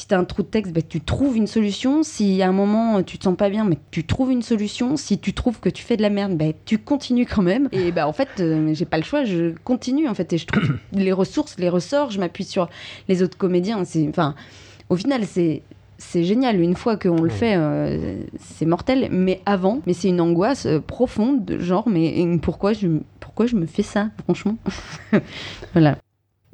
si tu as un trou de texte, bah, tu trouves une solution. Si à un moment tu te sens pas bien, mais tu trouves une solution. Si tu trouves que tu fais de la merde, bah, tu continues quand même. Et bah en fait, euh, j'ai pas le choix, je continue en fait et je trouve les ressources, les ressorts, je m'appuie sur les autres comédiens. Enfin au final c'est c'est génial. Une fois qu'on le fait, euh, c'est mortel. Mais avant, mais c'est une angoisse euh, profonde, de genre, mais pourquoi je, pourquoi je me fais ça, franchement? Voilà.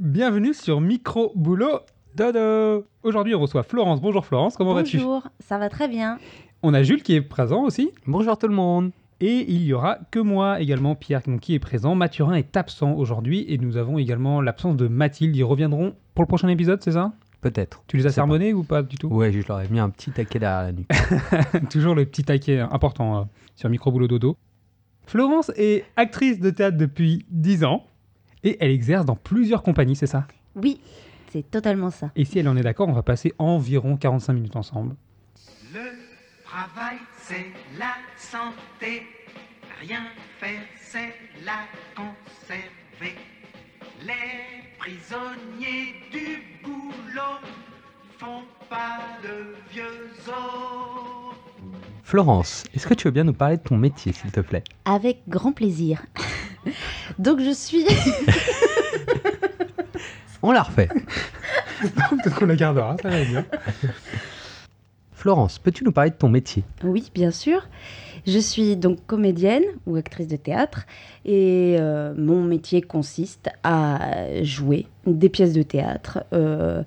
Bienvenue sur Micro Boulot Dodo. Aujourd'hui, on reçoit Florence. Bonjour Florence, comment vas-tu? Bonjour, ça va très bien. On a Jules qui est présent aussi. Bonjour tout le monde. Et il y aura que moi également, Pierre, donc, qui est présent. Mathurin est absent aujourd'hui et nous avons également l'absence de Mathilde. Ils reviendront pour le prochain épisode, c'est ça? Peut-être. Tu les as sermonnés ou pas du tout? Ouais, je leur ai mis un petit taquet derrière la nuque. Toujours le petit taquet important euh, sur Micro Boulot Dodo. Florence est actrice de théâtre depuis 10 ans et elle exerce dans plusieurs compagnies, c'est ça? Oui, c'est totalement ça. Et si elle en est d'accord, on va passer environ 45 minutes ensemble. Le travail, c'est la santé. Rien faire, c'est la conserver. Les prisonniers du boulot font pas de vieux os. Florence, est-ce que tu veux bien nous parler de ton métier, s'il te plaît? Avec grand plaisir. Donc je suis. On la refait. Peut-être qu'on la gardera, ça va bien. Florence, peux-tu nous parler de ton métier? Oui, bien sûr. Je suis donc comédienne ou actrice de théâtre et euh, mon métier consiste à jouer des pièces de théâtre, euh,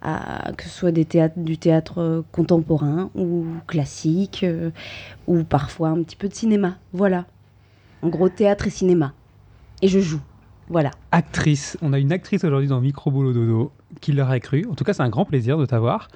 à, que ce soit des théâtres, du théâtre contemporain ou classique euh, ou parfois un petit peu de cinéma. Voilà. En gros, théâtre et cinéma. Et je joue. Voilà. Actrice, on a une actrice aujourd'hui dans Micro Boulot Dodo qui l'aurait cru. En tout cas, c'est un grand plaisir de t'avoir.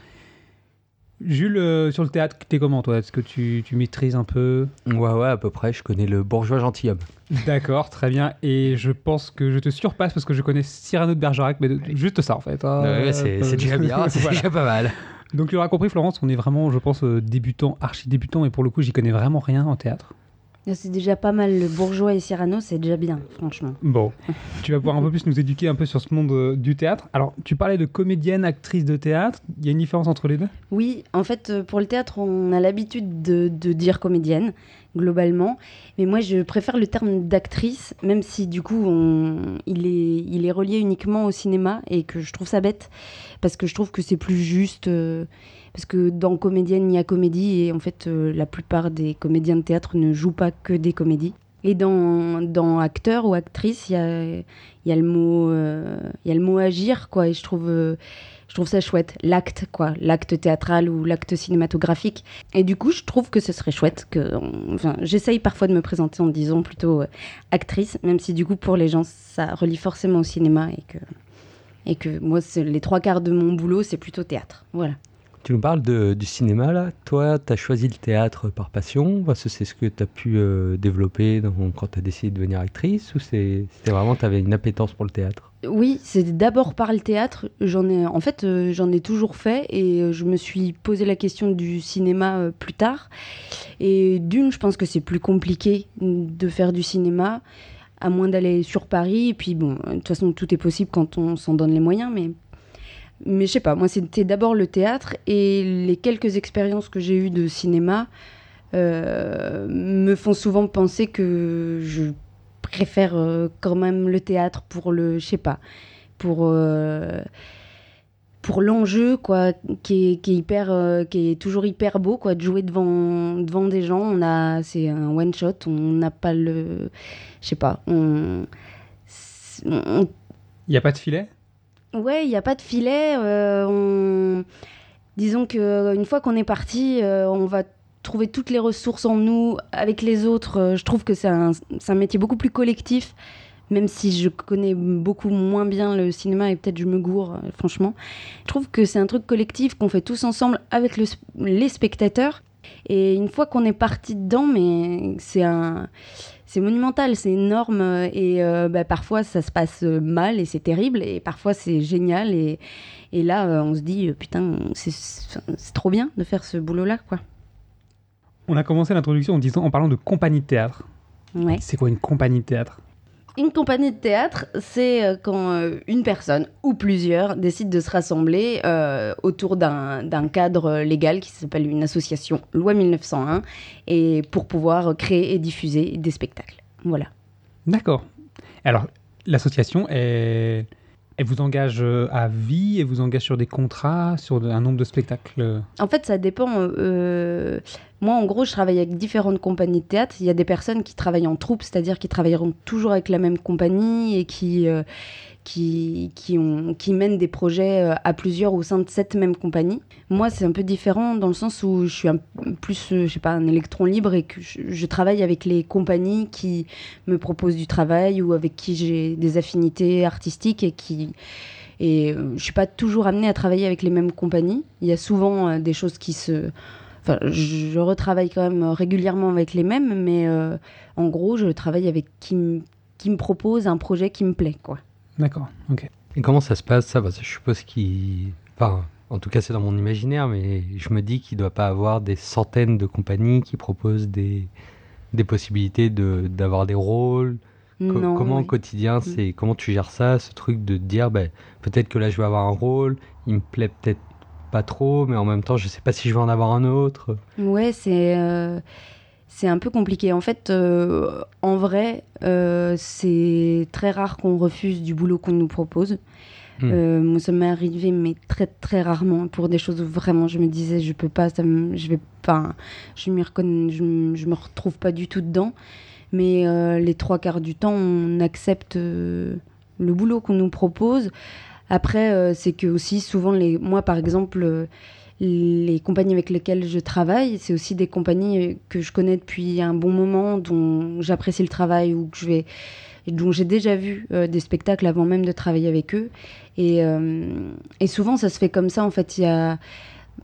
Jules, euh, sur le théâtre, t'es comment toi? Est-ce que tu, tu maîtrises un peu? Ouais, ouais, à peu près, je connais le bourgeois gentilhomme. D'accord, très bien. Et je pense que je te surpasse parce que je connais Cyrano de Bergerac, mais de- juste ça en fait. hein. Ouais, ouais, c'est déjà bien, c'est Voilà. déjà pas mal. Donc tu l'auras compris, Florence, on est vraiment, je pense, euh, débutant, archi débutant, et pour le coup, j'y connais vraiment rien en théâtre. C'est déjà pas mal. Le bourgeois et Cyrano, c'est déjà bien, franchement. Bon, tu vas pouvoir un peu plus nous éduquer un peu sur ce monde euh, du théâtre. Alors, tu parlais de comédienne, actrice de théâtre. Il y a une différence entre les deux? Oui, en fait, euh, pour le théâtre, on a l'habitude de, de dire comédienne, globalement. Mais moi, je préfère le terme d'actrice, même si du coup, on- il, est, il est relié uniquement au cinéma et que je trouve ça bête, parce que je trouve que c'est plus juste. euh, parce que dans comédienne, il y a comédie, et en fait, euh, la plupart des comédiens de théâtre ne jouent pas que des comédies. Et dans, dans acteur ou actrice, il y a, y, a le mot, euh, y a le mot agir, quoi, et je trouve. euh, je trouve ça chouette, l'acte, quoi, l'acte théâtral ou l'acte cinématographique. Et du coup, je trouve que ce serait chouette que. Enfin, j'essaye parfois de me présenter en disant plutôt euh, actrice, même si du coup, pour les gens, ça relie forcément au cinéma et que. Et que moi, les trois quarts de mon boulot, c'est plutôt théâtre. Voilà. Tu nous parles de- du cinéma, là. Toi, tu as choisi le théâtre par passion Parce que c'est ce que tu as pu euh, développer dans- quand tu as décidé de devenir actrice Ou c'était vraiment, tu avais une appétence pour le théâtre? Oui, c'est d'abord par le théâtre. J'en ai, en fait, euh, j'en ai toujours fait et euh, je me suis posé la question du cinéma plus tard. Et d'une, je pense que c'est plus compliqué de faire du cinéma, à moins d'aller sur Paris. Et puis bon, de toute façon, tout est possible quand on s'en donne les moyens, mais. Mais je sais pas, moi c'était d'abord le théâtre et les quelques expériences que j'ai eues de cinéma euh, me font souvent penser que je préfère euh, quand même le théâtre pour le, je sais pas, pour euh, pour l'enjeu quoi, qui est, qui est hyper, qui est toujours hyper beau quoi, de jouer devant devant des gens. On a, c'est un one shot, on n'a pas le, je sais pas, Il n'y a pas de filet? Ouais, il n'y a pas de filet. euh, on... Disons qu'une fois qu'on est parti, euh, on va trouver toutes les ressources en nous avec les autres. Euh, je trouve que c'est un, métier beaucoup plus collectif, même si je connais beaucoup moins bien le cinéma et peut-être je me gourre, euh, franchement. Je trouve que c'est un truc collectif qu'on fait tous ensemble avec les spectateurs. Et une fois qu'on est parti dedans, mais c'est un, c'est monumental, c'est énorme euh, et euh, bah, parfois ça se passe euh, mal et c'est terrible et parfois c'est génial et, et là euh, on se dit putain c'est trop bien de faire ce boulot là quoi. On a commencé l'introduction en disant, en parlant de compagnie de théâtre. Ouais. C'est quoi une compagnie de théâtre? Une compagnie de théâtre, c'est euh, quand euh, une personne ou plusieurs décident de se rassembler euh, autour d'un cadre légal qui s'appelle une association loi 1901 et pour pouvoir créer et diffuser des spectacles. Voilà. D'accord. Alors, l'association, elle, elle vous engage euh, à vie, elle vous engage sur des contrats, sur un nombre de spectacles En fait, ça dépend. euh, moi, en gros, je travaille avec différentes compagnies de théâtre. Il y a des personnes qui travaillent en troupe, c'est-à-dire qui travailleront toujours avec la même compagnie et qui, euh, qui, qui, ont, qui mènent des projets euh, à plusieurs au sein de cette même compagnie. Moi, c'est un peu différent dans le sens où je suis un, plus, euh, je sais pas, un électron libre et que je, travaille avec les compagnies qui me proposent du travail ou avec qui j'ai des affinités artistiques et qui et euh, je suis pas toujours amenée à travailler avec les mêmes compagnies. Il y a souvent des choses qui se. Enfin, je, retravaille quand même régulièrement avec les mêmes, mais en gros, je travaille avec qui, qui me propose un projet qui me plaît, quoi. D'accord, ok. Et comment ça se passe ça? Parce que je suppose qu'il. Enfin, en tout cas, c'est dans mon imaginaire, mais je me dis qu'il ne doit pas avoir des centaines de compagnies qui proposent des, des possibilités de- d'avoir des rôles. Co- non, comment au ouais. Mm. quotidien, c'est comment tu gères ça, ce truc de te dire, ben, peut-être que là je vais avoir un rôle, il me plaît peut-être pas trop, mais en même temps, je sais pas si je vais en avoir un autre. Ouais, c'est euh, c'est un peu compliqué. En fait, euh, en vrai, euh, c'est très rare qu'on refuse du boulot qu'on nous propose. Hmm. Euh, moi, ça m'est arrivé, mais très très rarement, pour des choses où vraiment je me disais, je peux pas, ça je vais pas, je m'y reconnais, je, me- retrouve pas du tout dedans. Mais les trois quarts du temps, on accepte le boulot qu'on nous propose. Après, c'est que aussi souvent, les, moi par exemple, les compagnies avec lesquelles je travaille, c'est aussi des compagnies euh, que je connais depuis un bon moment, dont j'apprécie le travail ou que je vais, dont j'ai déjà vu euh, des spectacles avant même de travailler avec eux. Et, euh, et souvent, ça se fait comme ça. En fait, il y a,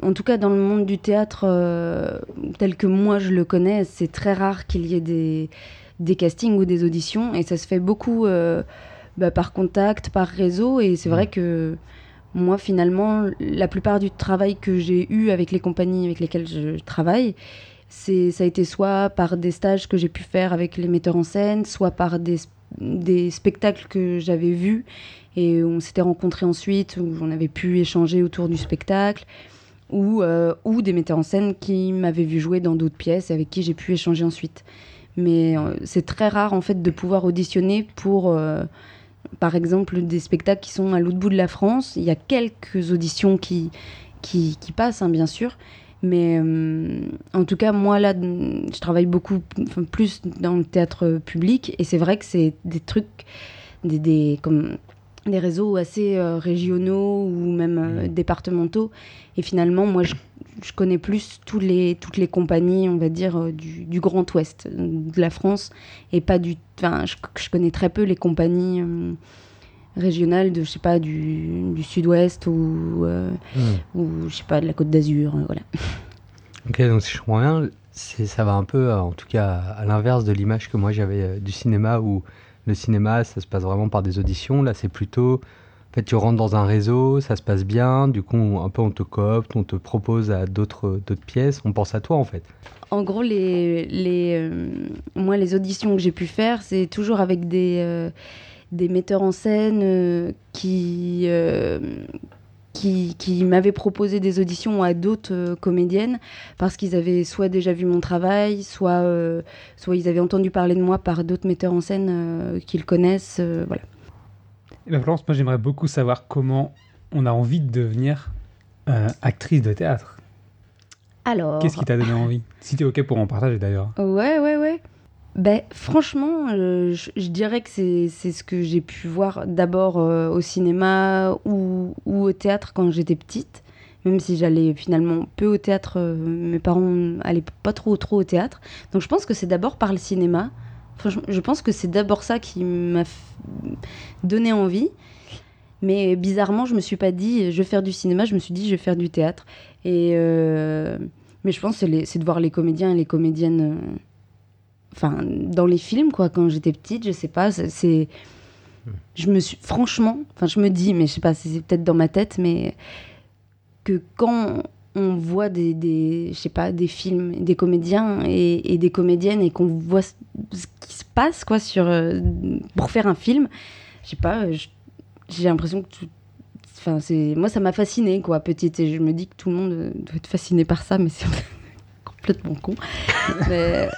en tout cas dans le monde du théâtre euh, tel que moi je le connais, c'est très rare qu'il y ait des, des castings ou des auditions. Et ça se fait beaucoup bah, par contact, par réseau. Et c'est vrai que moi, finalement, la plupart du travail que j'ai eu avec les compagnies avec lesquelles je travaille, c'est, ça a été soit par des stages que j'ai pu faire avec les metteurs en scène, soit par des, des spectacles que j'avais vus et on s'était rencontrés ensuite, où on avait pu échanger autour du spectacle, ou, euh, ou des metteurs en scène qui m'avaient vu jouer dans d'autres pièces et avec qui j'ai pu échanger ensuite. Mais euh, c'est très rare en fait de pouvoir auditionner pour, euh, par exemple, des spectacles qui sont à l'autre bout de la France. Il y a quelques auditions qui, qui, passent, hein, bien sûr. Mais euh, en tout cas, moi, là, je travaille beaucoup plus dans le théâtre public. Et c'est vrai que c'est des trucs, des, des, comme, des réseaux assez euh, régionaux ou même euh, départementaux. Et finalement, moi, je, je connais plus tous les, toutes les compagnies, on va dire, euh, du, du Grand Ouest de la France. Et pas du. Enfin, je, je connais très peu les compagnies régionales de, je sais pas, du, du Sud-Ouest ou, euh, ou, je sais pas, de la Côte d'Azur. voilà. Ok, donc si je comprends bien, ça va un peu, en tout cas, à l'inverse de l'image que moi j'avais du cinéma, où le cinéma, ça se passe vraiment par des auditions. Là, c'est plutôt, en fait, tu rentres dans un réseau, ça se passe bien, du coup, un peu on te coopte, on te propose à d'autres pièces, on pense à toi en fait. En gros, les, les, euh, les auditions que j'ai pu faire, c'est toujours avec des, euh, metteurs en scène euh, qui, qui, qui m'avaient proposé des auditions à d'autres euh, comédiennes parce qu'ils avaient soit déjà vu mon travail, soit, euh, soit ils avaient entendu parler de moi par d'autres metteurs en scène euh, qu'ils connaissent. euh, voilà. Eh ben, Florence, moi j'aimerais beaucoup savoir comment on a envie de devenir euh, actrice de théâtre. Alors. Qu'est-ce qui t'a donné envie? Si t'es ok pour en partager d'ailleurs. Ouais, ouais, ouais. Ben, franchement, euh, je, dirais que c'est ce que j'ai pu voir d'abord euh, au cinéma ou, au théâtre quand j'étais petite. Même si j'allais finalement peu au théâtre, euh, mes parents allaient pas trop trop au théâtre. Donc je pense que c'est d'abord par le cinéma. Je pense que c'est d'abord ça qui m'a donné envie. Mais bizarrement, je me suis pas dit je vais faire du cinéma, je me suis dit je vais faire du théâtre. Et mais je pense que c'est de voir les comédiens et les comédiennes enfin dans les films quoi quand j'étais petite je sais pas c'est- c'est je me suis franchement enfin je me dis mais je sais pas c'est peut-être dans ma tête mais que quand on voit des, des je sais pas des films des comédiens et, et des comédiennes et qu'on voit ce, ce qui se passe quoi sur euh, pour faire un film. Je sais pas, j'ai l'impression que tout- Enfin, c'est moi ça m'a fasciné quoi petite et je me dis que tout le monde euh, doit être fasciné par ça mais c'est complètement con. Mais-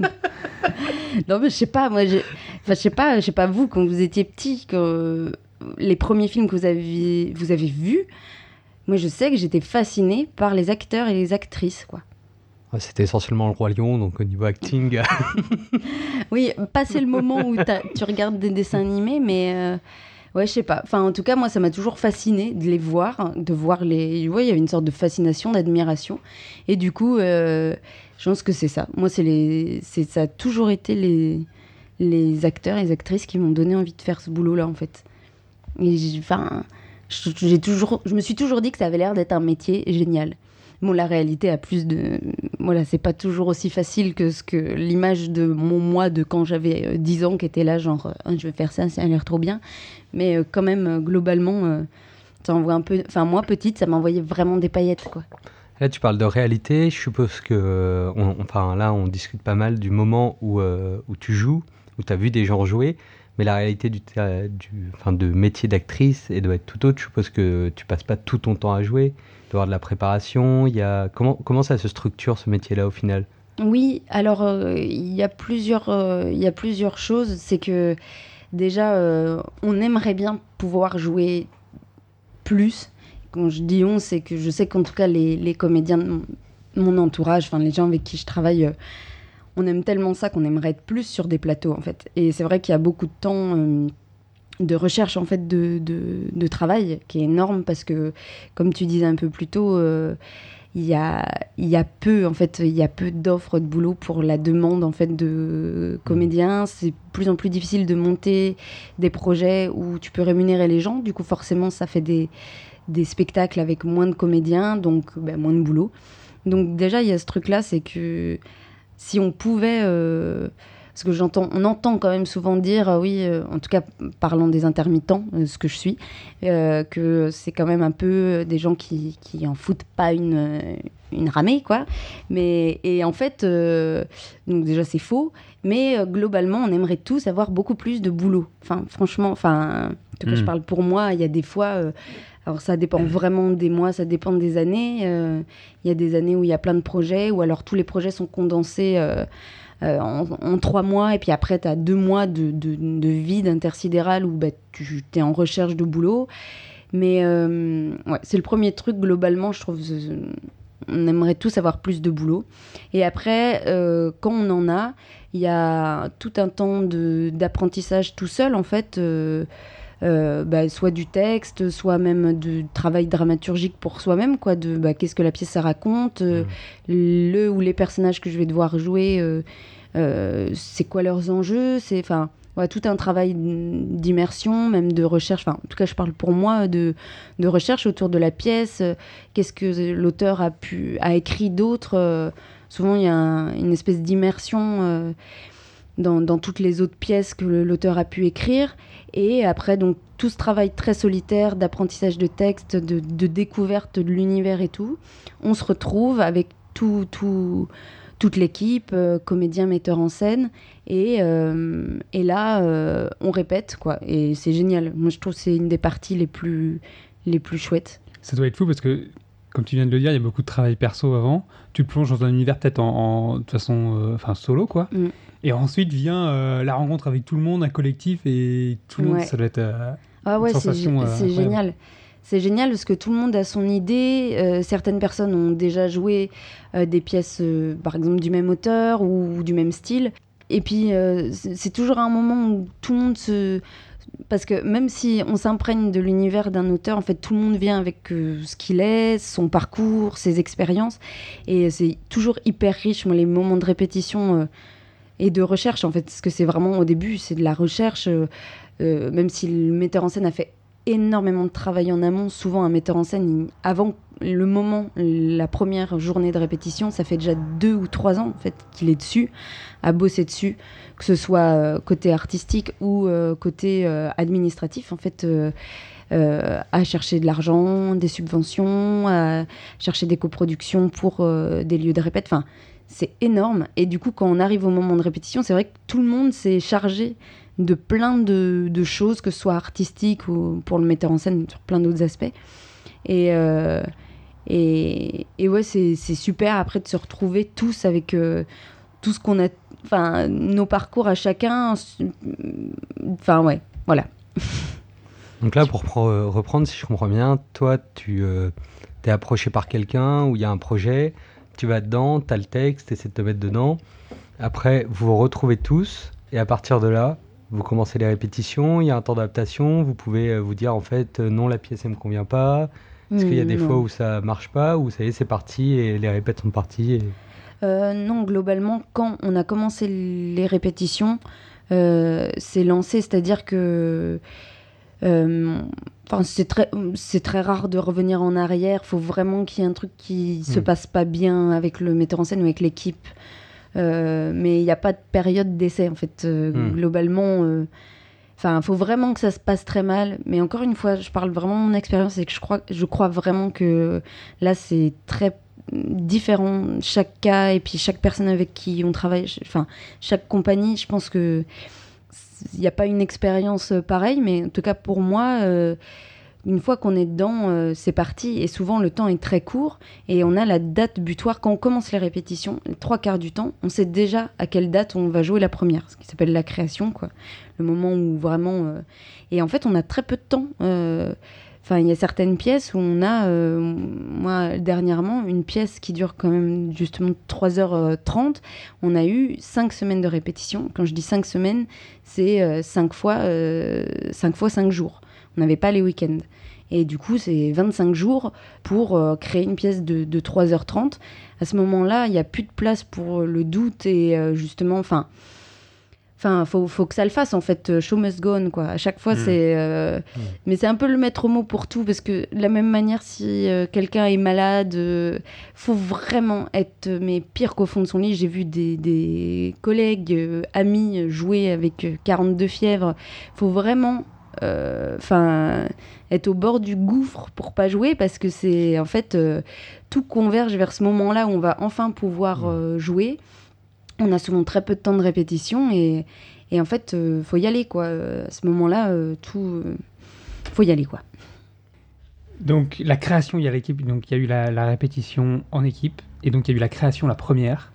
non mais je sais pas moi j'ai- enfin je sais pas je sais pas vous quand vous étiez petit quand les premiers films que vous avez vous avez vus moi je sais que j'étais fascinée par les acteurs et les actrices quoi. Ouais, C'était essentiellement le Roi Lion, donc au niveau acting, Oui, passer le moment où tu regardes des dessins animés, mais euh, ouais, je sais pas. Enfin, en tout cas, moi, ça m'a toujours fasciné de les voir, de voir les. Ouais, il y avait une sorte de fascination, d'admiration, et du coup, euh, je pense que c'est ça. Moi, c'est les, ça a toujours été les les acteurs et les actrices qui m'ont donné envie de faire ce boulot-là, en fait. Et enfin, j'ai toujours, je me suis toujours dit que ça avait l'air d'être un métier génial. La réalité a plus de. Voilà, c'est pas toujours aussi facile que ce que l'image de mon moi de quand j'avais euh, 10 ans qui était là, genre, euh, Ah, je vais faire ça, ça a l'air trop bien. Mais euh, quand même, euh, globalement, euh, ça envoie un peu. Enfin, moi, petite, ça m'envoyait vraiment des paillettes, quoi. Là, tu parles de réalité. Je suppose que, euh, on- enfin, là, on discute pas mal du moment où, euh, où tu joues, où tu as vu des gens jouer. Mais la réalité du, enfin, de métier d'actrice, elle doit être tout autre. Je suppose que tu passes pas tout ton temps à jouer. Il doit y avoir de la préparation. Il y a... comment, comment ça se structure ce métier-là au final? Oui, alors euh, il y a plusieurs, euh, y a plusieurs choses. C'est que déjà, euh, on aimerait bien pouvoir jouer plus. Quand je dis on, c'est que je sais qu'en tout cas les, les comédiens de mon, mon entourage, enfin les gens avec qui je travaille, euh, on aime tellement ça qu'on aimerait être plus sur des plateaux en fait. Et c'est vrai qu'il y a beaucoup de temps. euh, de recherche en fait de, de, de travail qui est énorme parce que comme tu disais un peu plus tôt euh, il y a, il y a peu en fait il y a peu d'offres de boulot pour la demande en fait de comédiens c'est de plus en plus difficile de monter des projets où tu peux rémunérer les gens du coup forcément ça fait des, des spectacles avec moins de comédiens donc ben, moins de boulot donc déjà il y a ce truc là c'est que si on pouvait euh, parce que j'entends, on entend quand même souvent dire, euh, oui, euh, en tout cas parlant des intermittents, euh, ce que je suis, que c'est quand même un peu des gens qui, qui en foutent pas une, une ramée, quoi. Mais, et en fait, donc déjà c'est faux, mais globalement, on aimerait tous avoir beaucoup plus de boulot. Enfin, franchement, enfin, en tout cas, je Mm. parle pour moi, il y a des fois. Alors ça dépend vraiment des mois, ça dépend des années. euh, Il y a des années où il y a plein de projets, ou alors tous les projets sont condensés euh, euh, en, en trois mois, et puis après tu as deux mois de, de, de vide intersidéral où bah, tu es en recherche de boulot. Mais ouais, c'est le premier truc globalement, je trouve. On aimerait tous avoir plus de boulot. Et après, quand on en a, il y a tout un temps d'apprentissage tout seul, en fait. Euh, bah, soit du texte, soit même de travail dramaturgique pour soi-même, quoi, de bah, qu'est-ce que la pièce ça raconte, euh, le ou les personnages que je vais devoir jouer, euh, c'est quoi leurs enjeux, c'est enfin ouais, tout un travail d'immersion, même de recherche. Enfin, en tout cas, je parle pour moi de, de recherche autour de la pièce. Qu'est-ce que l'auteur a pu a écrit d'autre Souvent, il y a un- une espèce d'immersion. Dans, dans toutes les autres pièces que l'auteur a pu écrire. Et après, donc, tout ce travail très solitaire d'apprentissage de texte, de, de découverte de l'univers et tout, on se retrouve avec tout, tout, toute l'équipe, euh, comédiens, metteurs en scène. Et, euh, et là, euh, on répète, quoi. Et c'est génial. Moi, je trouve que c'est une des parties les plus, les plus chouettes. Ça doit être fou parce que, comme tu viens de le dire, il y a beaucoup de travail perso avant. Tu plonges dans un univers peut-être en, en- de façon euh, enfin, solo, quoi. Mm. Et ensuite vient euh, la rencontre avec tout le monde, un collectif, et tout le monde, ça doit être. euh, Ah ouais, c'est euh, génial. C'est génial parce que tout le monde a son idée. euh, certaines personnes ont déjà joué des pièces, par exemple, du même auteur ou, du même style. Et puis, c'est c'est toujours un moment où tout le monde se... Parce que même si on s'imprègne de l'univers d'un auteur, en fait, tout le monde vient avec euh, ce qu'il est, son parcours, ses expériences. Et c'est toujours hyper riche, moi, les moments de répétition euh, et de recherche, en fait. Parce que c'est vraiment, au début, c'est de la recherche. euh, euh, même si le metteur en scène a fait énormément de travail en amont, souvent un metteur en scène, avant le moment, la première journée de répétition, ça fait déjà deux ou trois ans en fait qu'il est dessus, à bosser dessus, que ce soit euh, côté artistique ou côté administratif en fait. à chercher de l'argent, des subventions, à chercher des coproductions pour des lieux de répète. Enfin, c'est énorme. Et du coup, quand on arrive au moment de répétition, c'est vrai que tout le monde s'est chargé de plein de, de choses, que ce soit artistique ou pour le metteur en scène sur plein d'autres aspects. Et, euh, et, et ouais, c'est super après de se retrouver tous avec euh, tout ce qu'on a, enfin, nos parcours à chacun. Enfin, ouais, voilà. Donc là, pour reprendre, si je comprends bien, toi, tu euh, t'es approché par quelqu'un ou il y a un projet, tu vas dedans, tu as le texte, tu essaies de te mettre dedans. Après, vous vous retrouvez tous et à partir de là, vous commencez les répétitions, il y a un temps d'adaptation, vous pouvez euh, vous dire en fait euh, non, la pièce elle me convient pas. Est-ce qu'il y a des Non. fois où ça marche pas, où ça y est, c'est parti et les répètes sont parties et... Euh, non, globalement, quand on a commencé les répétitions, euh, c'est lancé, c'est-à-dire que enfin, c'est très, c'est très rare de revenir en arrière. Il faut vraiment qu'il y ait un truc qui se Mm. passe pas bien avec le metteur en scène ou avec l'équipe. Euh, mais il n'y a pas de période d'essai, en fait. Euh, Mm. Globalement, euh, Enfin, il faut vraiment que ça se passe très mal. Mais encore une fois, je parle vraiment de mon expérience et que je crois, je crois vraiment que là, c'est très différent chaque cas et puis chaque personne avec qui on travaille. Enfin, chaque compagnie, je pense que il n'y a pas une expérience euh, pareille, mais en tout cas pour moi, euh, une fois qu'on est dedans, euh, c'est parti. Et souvent, le temps est très court et on a la date butoir. Quand on commence les répétitions, les trois quarts du temps, on sait déjà à quelle date on va jouer la première, ce qui s'appelle la création, quoi. Le moment où vraiment. Et en fait, on a très peu de temps. Euh, Enfin, il y a certaines pièces où on a, euh, moi, dernièrement, une pièce qui dure quand même justement 3h30. On a eu 5 semaines de répétition. Quand je dis 5 semaines, c'est 5 fois, 5 fois 5 jours. On n'avait pas les week-ends. Et du coup, c'est 25 jours pour euh, créer une pièce de, de 3h30. À ce moment-là, il n'y a plus de place pour le doute et euh, justement, enfin, Enfin, faut, faut que ça le fasse en fait. euh, Show must go on, quoi. À chaque fois, Mm. c'est. euh, Mais c'est un peu le maître mot pour tout parce que de la même manière, si euh, quelqu'un est malade, euh, faut vraiment être mais pire qu'au fond de son lit. J'ai vu des, des collègues, amis jouer avec euh, 42 fièvres. Faut vraiment. euh, Enfin, être au bord du gouffre pour pas jouer parce que c'est en fait euh, tout converge vers ce moment-là où on va enfin pouvoir euh, jouer. On a souvent très peu de temps de répétition et, et en fait, euh, faut y aller quoi. Euh, À ce moment-là, euh, tout, euh, faut y aller quoi. Donc la création, il y a l'équipe, donc il y a eu la, la répétition en équipe, et donc il y a eu la création, la première.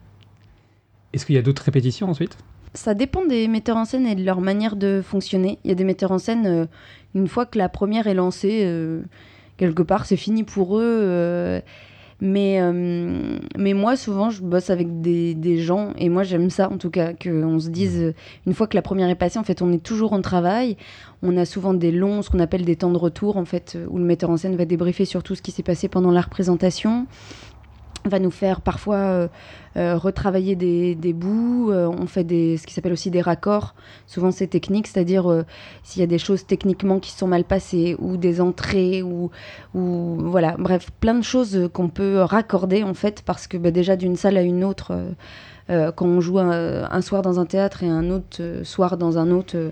Est-ce qu'il y a d'autres répétitions ensuite? Ça dépend des metteurs en scène et de leur manière de fonctionner. Il y a des metteurs en scène, euh, une fois que la première est lancée, quelque part, c'est fini pour eux. Mais, euh, mais moi, souvent, je bosse avec des, des gens, et moi, j'aime ça, en tout cas, qu'on se dise, euh, une fois que la première est passée, en fait, on est toujours en travail. On a souvent des longs, ce qu'on appelle des temps de retour, en fait, où le metteur en scène va débriefer sur tout ce qui s'est passé pendant la représentation va nous faire parfois euh, euh, retravailler des, bouts. euh, on fait des, ce qui s'appelle aussi des raccords. Souvent, c'est technique, c'est-à-dire s'il y a des choses techniquement qui sont mal passées ou des entrées ou, ou voilà, bref, plein de choses qu'on peut raccorder en fait parce que bah, déjà d'une salle à une autre, quand on joue un, soir dans un théâtre et un autre soir dans un autre,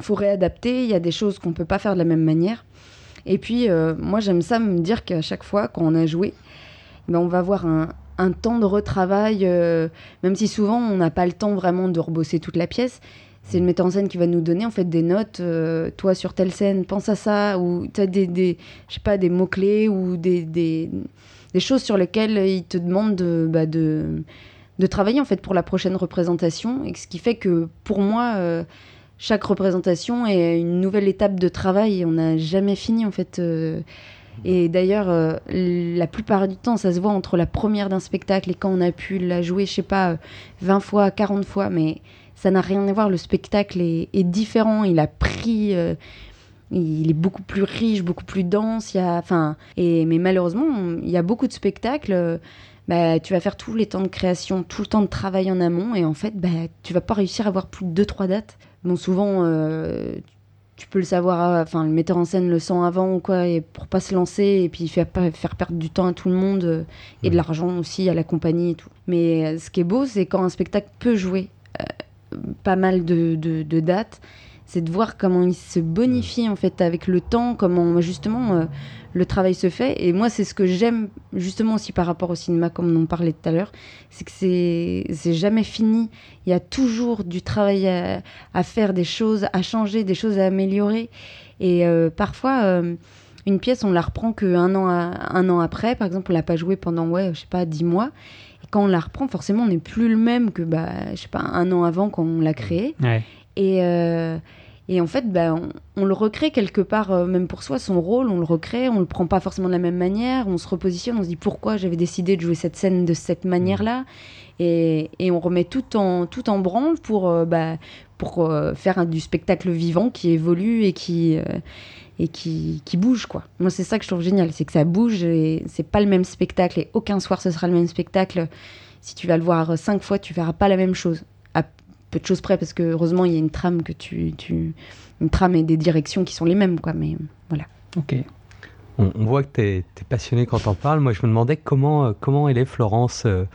faut réadapter. Il y a des choses qu'on peut pas faire de la même manière. Et puis, moi, j'aime ça me dire qu'à chaque fois, quand on a joué, ben, on va avoir un, un temps de retravail, euh, même si souvent on n'a pas le temps vraiment de rebosser toute la pièce. C'est le metteur en scène qui va nous donner en fait des notes. euh, toi sur telle scène, pense à ça, ou tu as des, je sais pas, des mots clés ou des, des, choses sur lesquelles il te demande de, bah, de, de travailler en fait pour la prochaine représentation. Et ce qui fait que pour moi, euh, chaque représentation est une nouvelle étape de travail. On n'a jamais fini en fait. Euh, et d'ailleurs, euh, la plupart du temps, ça se voit entre la première d'un spectacle et quand on a pu la jouer, je sais pas, euh, 20 fois, 40 fois, mais ça n'a rien à voir. Le spectacle est, différent. Il a pris. euh, il est beaucoup plus riche, beaucoup plus dense. Enfin, et, mais malheureusement, il y a beaucoup de spectacles. euh, bah, tu vas faire tous les temps de création, tout le temps de travail en amont, et en fait, bah, tu vas pas réussir à avoir plus de 2-3 dates. Bon, souvent, euh, tu peux le savoir, euh, enfin, le metteur en scène le sent avant ou quoi, et pour pas se lancer, et puis faire, faire perdre du temps à tout le monde, euh, et de Mhm. l'argent aussi à la compagnie et tout. Mais euh, ce qui est beau, c'est quand un spectacle peut jouer euh, pas mal de, de- de dates, c'est de voir comment il se bonifie en fait avec le temps, comment justement le travail se fait. Et moi, c'est ce que j'aime justement aussi par rapport au cinéma, comme on parlait tout à l'heure, c'est que c'est jamais fini. Il y a toujours du travail à, à faire, des choses à changer, des choses à améliorer. Et euh, parfois, euh, une pièce, on la reprend qu'un an, à- un an après. Par exemple, on l'a pas jouée pendant, ouais, je sais pas, dix mois. Et quand on la reprend, forcément, on n'est plus le même que, bah, je sais pas, un an avant quand on l'a créé. Ouais. Et, euh, et en fait, bah, on, le recrée quelque part, euh, même pour soi, son rôle, on le recrée, on le prend pas forcément de la même manière, on se repositionne, on se dit pourquoi j'avais décidé de jouer cette scène de cette manière-là. Et, et on remet tout en, tout en branle pour, bah, pour euh, faire du spectacle vivant qui évolue et qui, et qui, qui bouge. quoi. Moi, c'est ça que je trouve génial, c'est que ça bouge et c'est pas le même spectacle et aucun soir ce sera le même spectacle. Si tu vas le voir cinq fois, tu verras pas la même chose. Peu de choses près, parce que heureusement, il y a une trame que tu, tu une trame et des directions qui sont les mêmes, quoi. Mais voilà. Ok. On, voit que tu es, passionné quand on parles. Moi, je me demandais comment, euh, comment elle est, Florence, euh,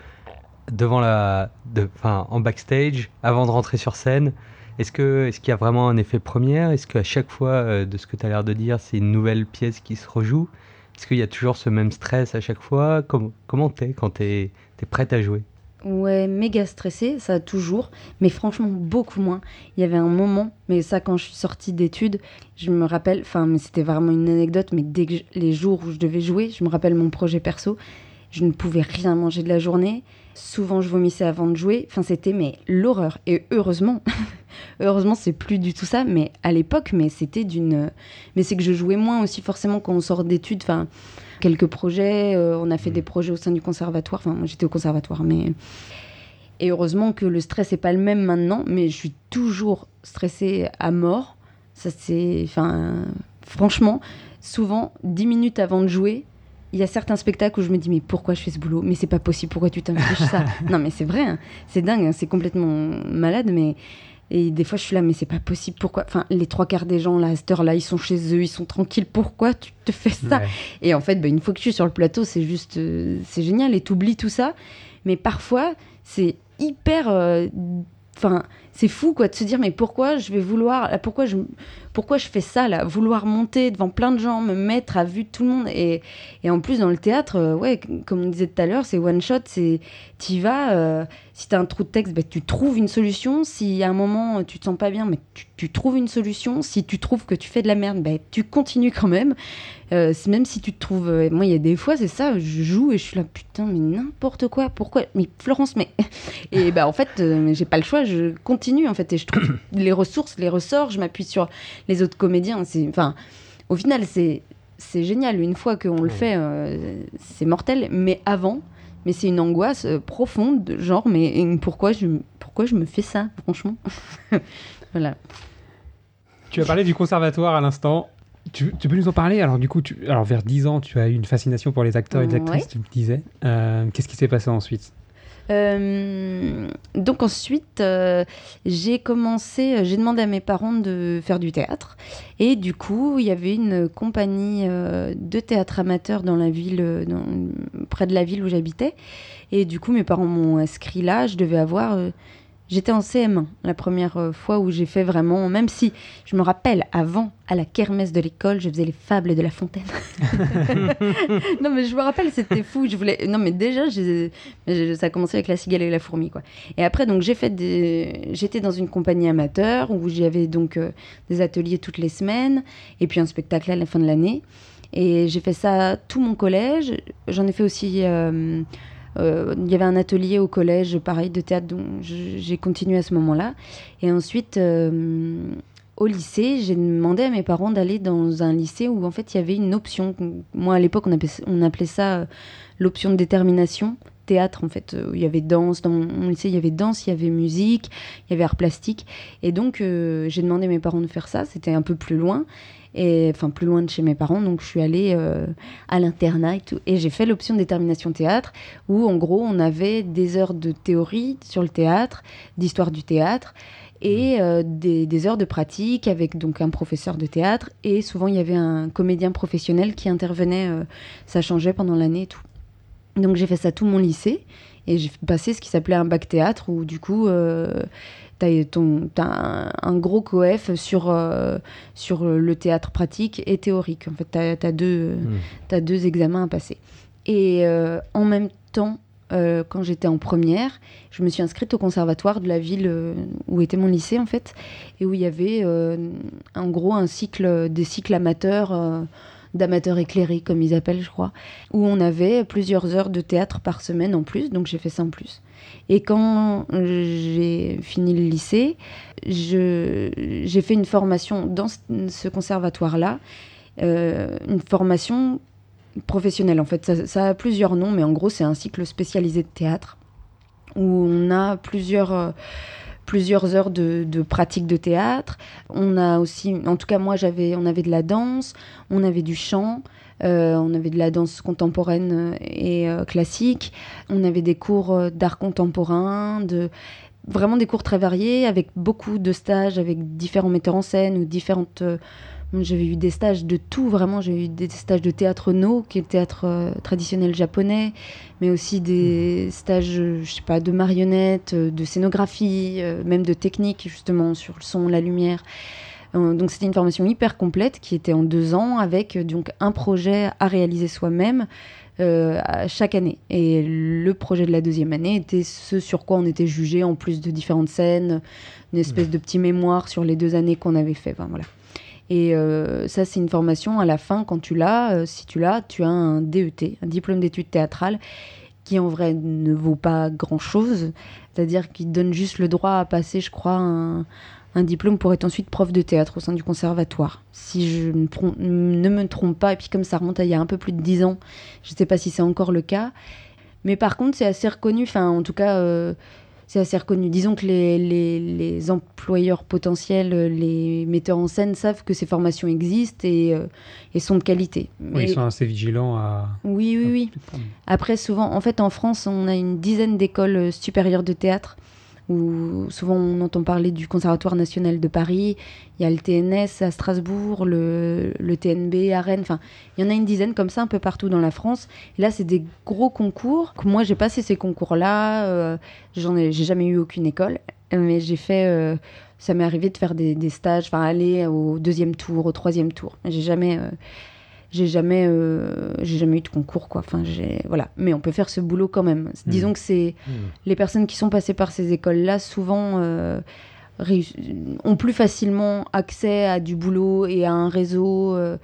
devant la, en backstage, avant de rentrer sur scène. Est-ce que est-ce qu'il y a vraiment un effet première? Est-ce qu'à chaque fois, euh, de ce que tu as l'air de dire, c'est une nouvelle pièce qui se rejoue? Est-ce qu'il y a toujours ce même stress à chaque fois? Comment comment t'es quand t'es es prête à jouer? Ouais, méga stressée, ça toujours, mais franchement beaucoup moins. Il y avait un moment, mais ça quand je suis sortie d'études, je me rappelle, enfin c'était vraiment une anecdote, mais dès les jours où je devais jouer, je me rappelle mon projet perso, je ne pouvais rien manger de la journée. Souvent je vomissais avant de jouer, enfin c'était mais l'horreur. Et heureusement, heureusement c'est plus du tout ça, mais à l'époque, mais c'était d'une, mais c'est que je jouais moins aussi forcément quand on sort d'études, enfin quelques projets, euh, on a fait des projets au sein du conservatoire, enfin moi j'étais au conservatoire, mais et heureusement que le stress n'est pas le même maintenant, mais je suis toujours stressée à mort. Ça, c'est. Enfin, franchement, souvent, dix minutes avant de jouer, il y a certains spectacles où je me dis, mais pourquoi je fais ce boulot? Mais c'est pas possible, pourquoi tu t'infliges ça? Non, mais c'est vrai, hein, c'est dingue, hein, c'est complètement malade, mais. Et des fois, je suis là, mais c'est pas possible, pourquoi Enfin, les trois quarts des gens, là, à cette heure-là, ils sont chez eux, ils sont tranquilles, pourquoi tu te fais ça Ouais. et en fait, bah, une fois que je suis sur le plateau, c'est juste, euh, c'est génial et t'oublies tout ça. Mais parfois, c'est hyper, euh, enfin, c'est fou quoi de se dire mais pourquoi je vais vouloir, pourquoi je, pourquoi je fais ça là, vouloir monter devant plein de gens, me mettre à vue de tout le monde et, et en plus dans le théâtre, euh, ouais, comme on disait tout à l'heure, c'est one shot, c'est t'y vas. euh, si t'as un trou de texte, bah, tu trouves une solution. Si à un moment tu te sens pas bien, mais tu, tu trouves une solution. Si tu trouves que tu fais de la merde, bah, tu continues quand même. Euh, même si tu te trouves. euh, moi, il y a des fois, c'est ça, je joue et je suis là, putain, mais n'importe quoi, pourquoi Mais Florence, mais. Et bah, en fait, j'ai pas le choix, je continue, en fait, et je trouve les ressources, les ressorts, je m'appuie sur les autres comédiens. C'est, enfin, au final, c'est, c'est génial. Une fois qu'on le fait, euh, c'est mortel, mais avant. Mais c'est une angoisse euh, profonde, de genre, mais pourquoi je, pourquoi je me fais ça, franchement Voilà. Tu as parlé du conservatoire à l'instant. Tu, tu peux nous en parler? Alors, du coup, tu, alors vers 10 ans, tu as eu une fascination pour les acteurs et les Ouais. actrices, tu me disais. Euh, Qu'est-ce qui s'est passé ensuite? Donc ensuite, euh, j'ai commencé, euh, j'ai demandé à mes parents de faire du théâtre. Et du coup, il y avait une compagnie euh, de théâtre amateur dans la ville, euh, près de la ville où j'habitais. Et du coup, mes parents m'ont inscrit là. Je devais avoir... J'étais en CM1 la première euh, fois où j'ai fait vraiment, même si je me rappelle avant, à la kermesse de l'école, je faisais les fables de La Fontaine. non mais je me rappelle, c'était fou. Je voulais, non mais déjà, ça a commencé avec la cigale et la fourmi quoi. Et après donc j'ai fait j'étais dans une compagnie amateur où j'avais donc euh, des ateliers toutes les semaines et puis un spectacle à la fin de l'année. Et j'ai fait ça tout mon collège. J'en ai fait aussi. euh, euh, il y avait un atelier au collège, pareil, de théâtre, dont je- j'ai continué à ce moment-là. Et ensuite, euh, au lycée, j'ai demandé à mes parents d'aller dans un lycée où, en fait, il y avait une option. Moi, à l'époque, on appelait, ça euh, l'option de détermination. Théâtre, en fait, où il y avait danse. Dans mon lycée, il y avait danse, il y avait musique, il y avait art plastique. Et donc, j'ai demandé à mes parents de faire ça. C'était un peu plus loin. Et, enfin, plus loin de chez mes parents. Donc, je suis allée euh, à l'internat et tout. Et j'ai fait l'option détermination théâtre où en gros on avait des heures de théorie sur le théâtre, d'histoire du théâtre et euh, des, des heures de pratique avec donc un professeur de théâtre et souvent il y avait un comédien professionnel qui intervenait, euh, ça changeait pendant l'année et tout. Donc j'ai fait ça tout mon lycée Et j'ai passé ce qui s'appelait un bac théâtre où du coup, euh, tu as, un, un, gros coef sur, euh, sur le théâtre pratique et théorique. En fait, tu as, deux, mmh. deux examens à passer. Et euh, en même temps, euh, quand j'étais en première, je me suis inscrite au conservatoire de la ville où était mon lycée en fait, et où il y avait en gros un cycle, des cycles amateurs, d'amateurs éclairés comme ils appellent je crois, où on avait plusieurs heures de théâtre par semaine en plus, donc j'ai fait ça en plus. Et quand j'ai fini le lycée, j'ai fait une formation dans ce conservatoire-là, une formation professionnel en fait. Ça, a plusieurs noms, mais en gros c'est un cycle spécialisé de théâtre où on a plusieurs, euh, plusieurs heures de, pratique de théâtre. On a aussi, en tout cas moi j'avais, on avait de la danse, on avait du chant. Euh, on avait de la danse contemporaine et euh, classique, on avait des cours d'art contemporain, de vraiment des cours très variés avec beaucoup de stages avec différents metteurs en scène ou différentes j'avais eu des stages de tout, vraiment. J'ai eu des stages de théâtre no, qui est le théâtre euh, traditionnel japonais, mais aussi des mhm. stages, je sais pas, de marionnettes, euh, de scénographie, euh, même de technique, justement, sur le son, la lumière. Donc c'était une formation hyper complète qui était en deux ans avec donc un projet à réaliser soi-même. chaque année. Et le projet de la deuxième année était ce sur quoi on était jugé, en plus de différentes scènes, une espèce de petit mémoire sur les deux années qu'on avait fait. Enfin, voilà. Et euh, ça, c'est une formation à la fin, quand tu l'as, euh, si tu l'as, tu as un DET, un diplôme d'études théâtrales, qui en vrai ne vaut pas grand-chose. C'est-à-dire qu'il donne juste le droit à passer, je crois, un, diplôme pour être ensuite prof de théâtre au sein du conservatoire. Si je ne me trompe pas, et puis comme ça remonte à il y a un peu plus de dix ans, je ne sais pas si c'est encore le cas. Mais par contre, c'est assez reconnu, enfin en tout cas... Euh, c'est assez reconnu. Disons que les, les, employeurs potentiels, les metteurs en scène savent que ces formations existent et, euh, et sont de qualité. Oui, ils sont assez vigilants à... Oui, oui, oui. Après, souvent, en fait, en France, on a une dizaine d'écoles supérieures de théâtre où souvent on entend parler du Conservatoire national de Paris, il y a le TNS à Strasbourg, le, le, TNB à Rennes, enfin il y en a une dizaine comme ça un peu partout dans la France. Là c'est des gros concours. Moi j'ai passé ces concours-là, euh, j'en ai, j'ai jamais eu aucune école, mais j'ai fait, euh, ça m'est arrivé de faire des, des stages, enfin aller au deuxième tour, au troisième tour. J'ai jamais euh, j'ai jamais euh, j'ai jamais eu de concours quoi enfin j'ai voilà mais on peut faire ce boulot quand même mmh. disons que c'est mmh. les personnes qui sont passées par ces écoles là souvent euh, ont plus facilement accès à du boulot et à un réseau euh,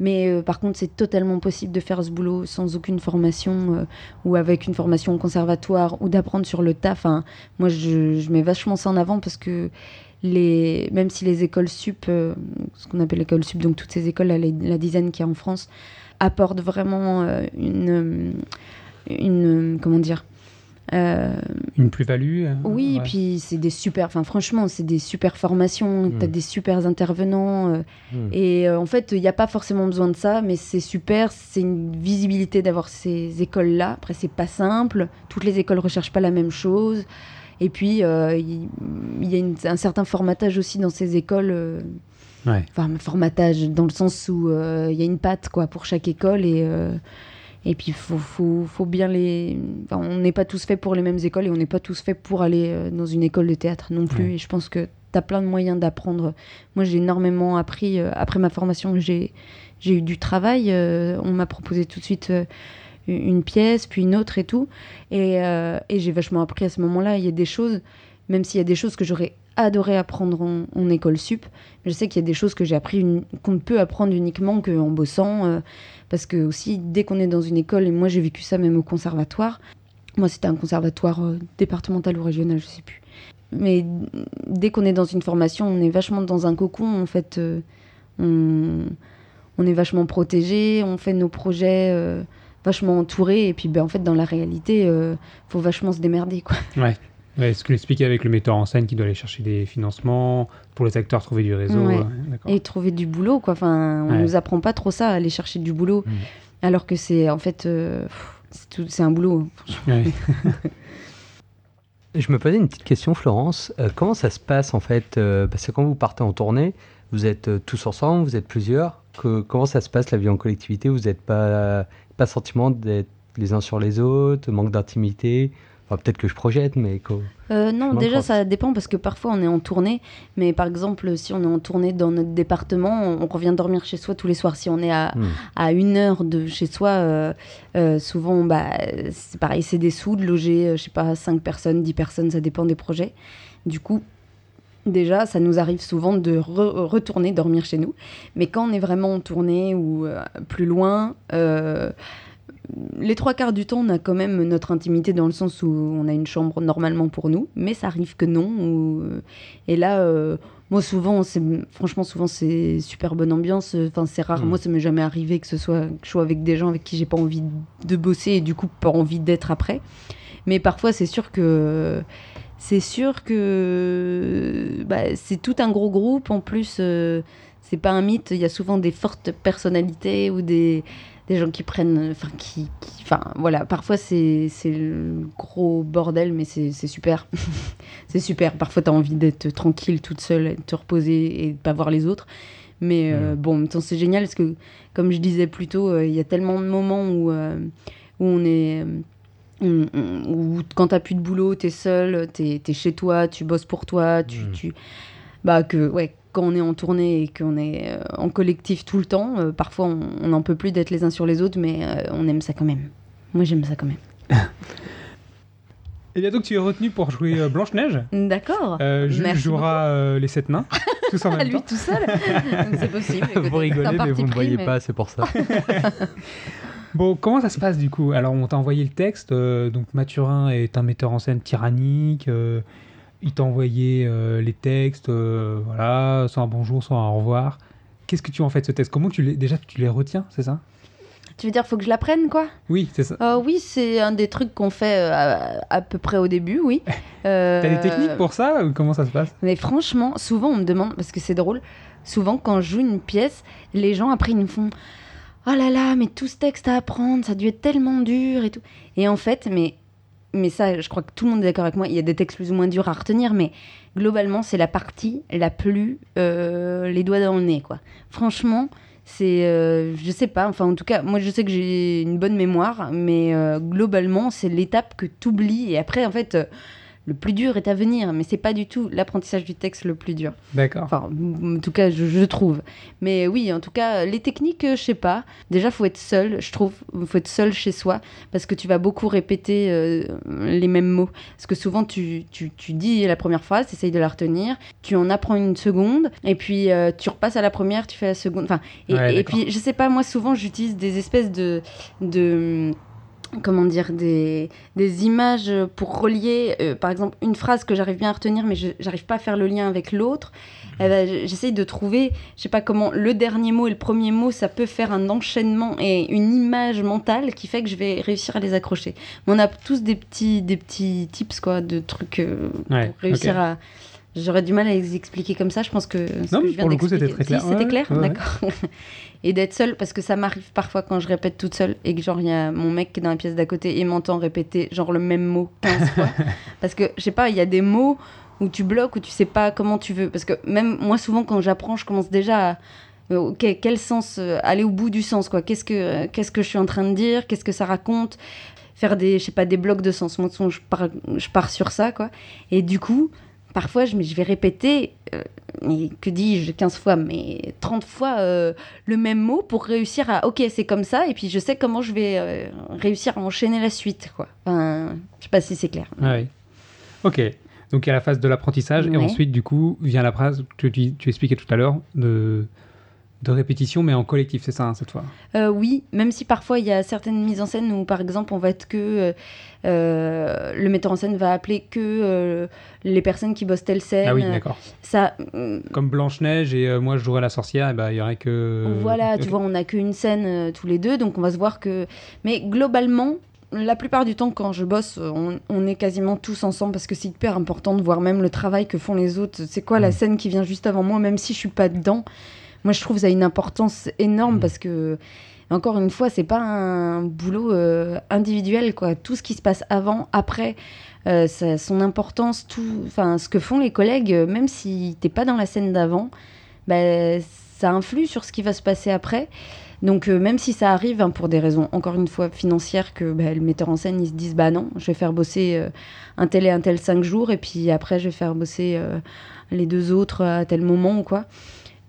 mais par contre c'est totalement possible de faire ce boulot sans aucune formation ou avec une formation au conservatoire ou d'apprendre sur le tas enfin moi je, je mets vachement ça en avant parce que les, même si les écoles sup, euh, ce qu'on appelle l'école sup, donc toutes ces écoles, la, la dizaine qu'il y a en France, apportent vraiment euh, une, une, comment dire, euh, une plus-value Oui, et puis c'est des super, enfin franchement, c'est des super formations, tu as hmm. des super intervenants. Hmm. Et en fait, il n'y a pas forcément besoin de ça, mais c'est super, c'est une visibilité d'avoir ces écoles-là. Après, c'est pas simple, toutes les écoles recherchent pas la même chose. Et puis, euh, il, y a un certain formatage aussi dans ces écoles. Euh, enfin, formatage dans le sens où euh, il y a une patte quoi, pour chaque école. Et, et puis, il faut, faut, faut, bien les. on n'est pas tous faits pour les mêmes écoles et on n'est pas tous faits pour aller dans une école de théâtre non plus. Et je pense que tu as plein de moyens d'apprendre. Moi, j'ai énormément appris. après ma formation, j'ai eu du travail. on m'a proposé tout de suite une pièce, puis une autre et tout. Euh, et, j'ai vachement appris à ce moment-là. Il y a des choses, même s'il y a des choses que j'aurais adoré apprendre en, école sup, je sais qu'il y a des choses que j'ai appris, qu'on ne peut apprendre uniquement qu'en bossant. Euh, parce que aussi, dès qu'on est dans une école, et moi j'ai vécu ça même au conservatoire, moi c'était un conservatoire euh, départemental ou régional, je sais plus. Mais dès qu'on est dans une formation, on est vachement dans un cocon, en fait. on, on, est vachement protégé, on fait nos projets vachement entouré. Et puis, ben, en fait, dans la réalité, il euh, faut vachement se démerder. Quoi. Ouais. ouais ce que l'expliquait avec le metteur en scène qui doit aller chercher des financements pour les acteurs, trouver du réseau. et trouver du boulot. Quoi. Enfin, on ne nous apprend pas trop ça, aller chercher du boulot. Mmh. Alors que c'est en fait, euh, c'est un boulot. Je me posais une petite question, Florence. Euh, comment ça se passe en fait Parce que quand vous partez en tournée, vous êtes tous ensemble, vous êtes plusieurs. Que, comment ça se passe la vie en collectivité? Vous n'êtes pas pas sentiment d'être les uns sur les autres, manque d'intimité. Enfin, peut-être que je projette, mais quoi. Euh, non, déjà ça dépend parce que parfois on est en tournée, mais par exemple si on est en tournée dans notre département, on, on revient dormir chez soi tous les soirs. Si on est à, Hmm. à une heure de chez soi, euh, euh, souvent bah, c'est pareil, c'est des sous de loger, je sais pas, 5 personnes, 10 personnes, ça dépend des projets. Du coup, déjà ça nous arrive souvent de re- retourner dormir chez nous, mais quand on est vraiment en tournée ou euh, plus loin, euh, les trois quarts du temps, on a quand même notre intimité dans le sens où on a une chambre normalement pour nous, mais ça arrive que non. ou- Et là, euh, moi souvent, franchement souvent c'est super bonne ambiance. Enfin, c'est rare. Mm. Moi, ça m'est jamais arrivé que ce soit que je sois avec des gens avec qui j'ai pas envie de bosser et du coup pas envie d'être après. Mais parfois, c'est sûr que c'est sûr que bah, c'est tout un gros groupe. En plus, euh, c'est pas un mythe. Il y a souvent des fortes personnalités ou des des gens qui prennent, enfin qui, qui- voilà, parfois c'est le gros bordel, mais c'est super, c'est super. Parfois t'as envie d'être tranquille, toute seule, de te reposer et de pas voir les autres. Mais euh, bon, en même temps c'est génial parce que, comme je disais plus tôt, euh, il y a tellement de moments où euh, où on est où quand t'as plus de boulot, t'es seul, t'es es chez toi, tu bosses pour toi, tu, Mm. tu bah que ouais quand on est en tournée et qu'on est euh, en collectif tout le temps, euh, parfois on n'en peut plus d'être les uns sur les autres, mais euh, on aime ça quand même. Moi j'aime ça quand même. Et bien donc tu es retenu pour jouer euh, Blanche-Neige. D'accord. Jules jouera les sept nains, tous en même lui temps. tout seul C'est possible. Vous rigolez, mais vous ne voyez mais- pas, c'est pour ça. Bon, comment ça se passe du coup? Alors on t'a envoyé le texte, euh, donc Mathurin est un metteur en scène tyrannique, euh, il t'a envoyé euh, les textes, voilà, soit un bonjour, soit un au revoir. Qu'est-ce que tu en fais de ce texte? Comment tu les, déjà tu les retiens, c'est ça? Tu veux dire faut que je l'apprenne quoi? Oui, c'est ça. Euh, Oui, c'est un des trucs qu'on fait euh, à, à peu près au début, oui. Euh, T'as des techniques pour ça? Ou Comment ça se passe? Mais franchement, souvent on me demande, parce que c'est drôle, souvent quand je joue une pièce, les gens après ils me font Oh là là, mais tout ce texte à apprendre, ça a dû être tellement dur et tout. Et en fait, mais, mais ça, je crois que tout le monde est d'accord avec moi, il y a des textes plus ou moins durs à retenir, mais globalement, c'est la partie la plus euh, les doigts dans le nez, quoi. Franchement, c'est. euh, je sais pas, enfin en tout cas, moi je sais que j'ai une bonne mémoire, mais euh, globalement, c'est l'étape que tu oublies. Et après, en fait. Le plus dur est à venir, mais c'est pas du tout l'apprentissage du texte le plus dur. D'accord. Enfin, en tout cas, je, je trouve. Mais oui, en tout cas, les techniques, euh, je sais pas. Déjà, faut être seul, je trouve. faut être seul chez soi parce que tu vas beaucoup répéter euh, les mêmes mots. Parce que souvent, tu, tu, tu dis la première phrase, tu essayes de la retenir, tu en apprends une seconde, et puis euh, tu repasses à la première, tu fais la seconde. Enfin, et, Ouais, et puis, je sais pas, moi, souvent, j'utilise des espèces de. de comment dire des, des images pour relier euh, par exemple une phrase que j'arrive bien à retenir mais je j'arrive pas à faire le lien avec l'autre eh ben, j'essaye de trouver je sais pas comment le dernier mot et le premier mot ça peut faire un enchaînement et une image mentale qui fait que je vais réussir à les accrocher. Mais on a tous des petits des petits tips quoi de trucs euh, Ouais, pour réussir à J'aurais du mal à les expliquer comme ça. Je pense que ce Non, que mais je viens pour le coup, c'était très clair. Si, c'était clair, ouais, ouais. d'accord. et d'être seule, parce que ça m'arrive parfois quand je répète toute seule et que genre il y a mon mec qui est dans la pièce d'à côté et m'entend répéter genre le même mot 15 fois. Parce que je sais pas, il y a des mots où tu bloques, où tu sais pas comment tu veux. Parce que même moi, souvent quand j'apprends, je commence déjà à. euh, quel sens euh, Aller au bout du sens, quoi. Qu'est-ce que, euh, qu'est-ce que je suis en train de dire? Qu'est-ce que ça raconte? Faire des, je sais pas, des blocs de sens. Moi, de toute façon, je pars, je pars sur ça, quoi. Et du coup, parfois, je, vais répéter, euh, mais que dis-je, 15 fois, mais 30 fois euh, le même mot pour réussir à, ok, c'est comme ça, et puis je sais comment je vais euh, réussir à enchaîner la suite, quoi. Enfin, je sais pas si c'est clair. Ah oui. Ok. Donc il y a la phase de l'apprentissage et ensuite du coup vient la phrase que tu, tu expliquais tout à l'heure de, de répétition mais en collectif, c'est ça hein, cette fois. Euh, oui, même si parfois il y a certaines mises en scène où, par exemple, on va être que. euh, euh, le metteur en scène va appeler que euh, les personnes qui bossent telle scène. ah oui, d'accord. Ça. mm, Comme Blanche-Neige et moi je jouerais la sorcière, et ben, il y aurait que... Voilà, tu vois, on n'a qu'une scène tous les deux, donc on va se voir que. Mais globalement, la plupart du temps, quand je bosse, on, on est quasiment tous ensemble parce que c'est hyper important de voir même le travail que font les autres. C'est quoi la Mm. scène qui vient juste avant moi, même si je suis pas dedans? Moi, je trouve ça a une importance énorme Mm. parce que. Encore une fois, c'est pas un boulot euh, individuel, quoi. Tout ce qui se passe avant, après, euh, ça- son importance, tout, enfin, ce que font les collègues, euh, même si t'es pas dans la scène d'avant, bah, ça influe sur ce qui va se passer après. Donc même si ça arrive hein, pour des raisons encore une fois financières que bah, le metteur en scène ils se disent bah non je vais faire bosser un tel et un tel cinq jours et puis après je vais faire bosser les deux autres à tel moment ou quoi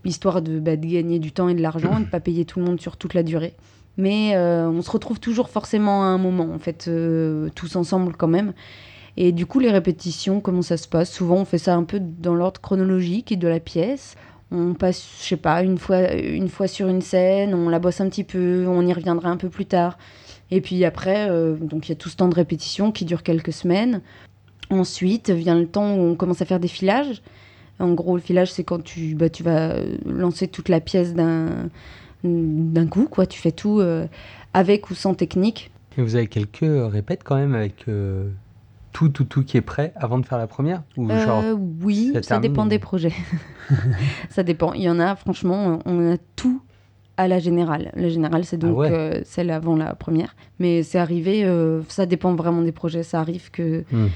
histoire de, bah, de gagner du temps et de l'argent et de pas payer tout le monde sur toute la durée mais euh, on se retrouve toujours forcément à un moment en fait euh, tous ensemble quand même et du coup les répétitions comment ça se passe? Souvent on fait ça un peu dans l'ordre chronologique de la pièce on passe, je sais pas, une fois, une fois sur une scène, on la bosse un petit peu, on y reviendra un peu plus tard. Et puis après, euh, donc il y a tout ce temps de répétition qui dure quelques semaines. Ensuite vient le temps où on commence à faire des filages. En gros, le filage, c'est quand tu, bah, tu vas euh, lancer toute la pièce d'un d'un coup, quoi. Tu fais tout euh, avec ou sans technique. Et vous avez quelques répètes quand même avec euh, tout, tout, tout qui est prêt avant de faire la première? Ou genre, oui, ça dépend des projets. ça dépend. Il y en a, franchement, on a tout à la générale. La générale, c'est donc Ah ouais. euh, celle avant la première. Mais c'est arrivé, euh, ça dépend vraiment des projets. Ça arrive que, Hmm.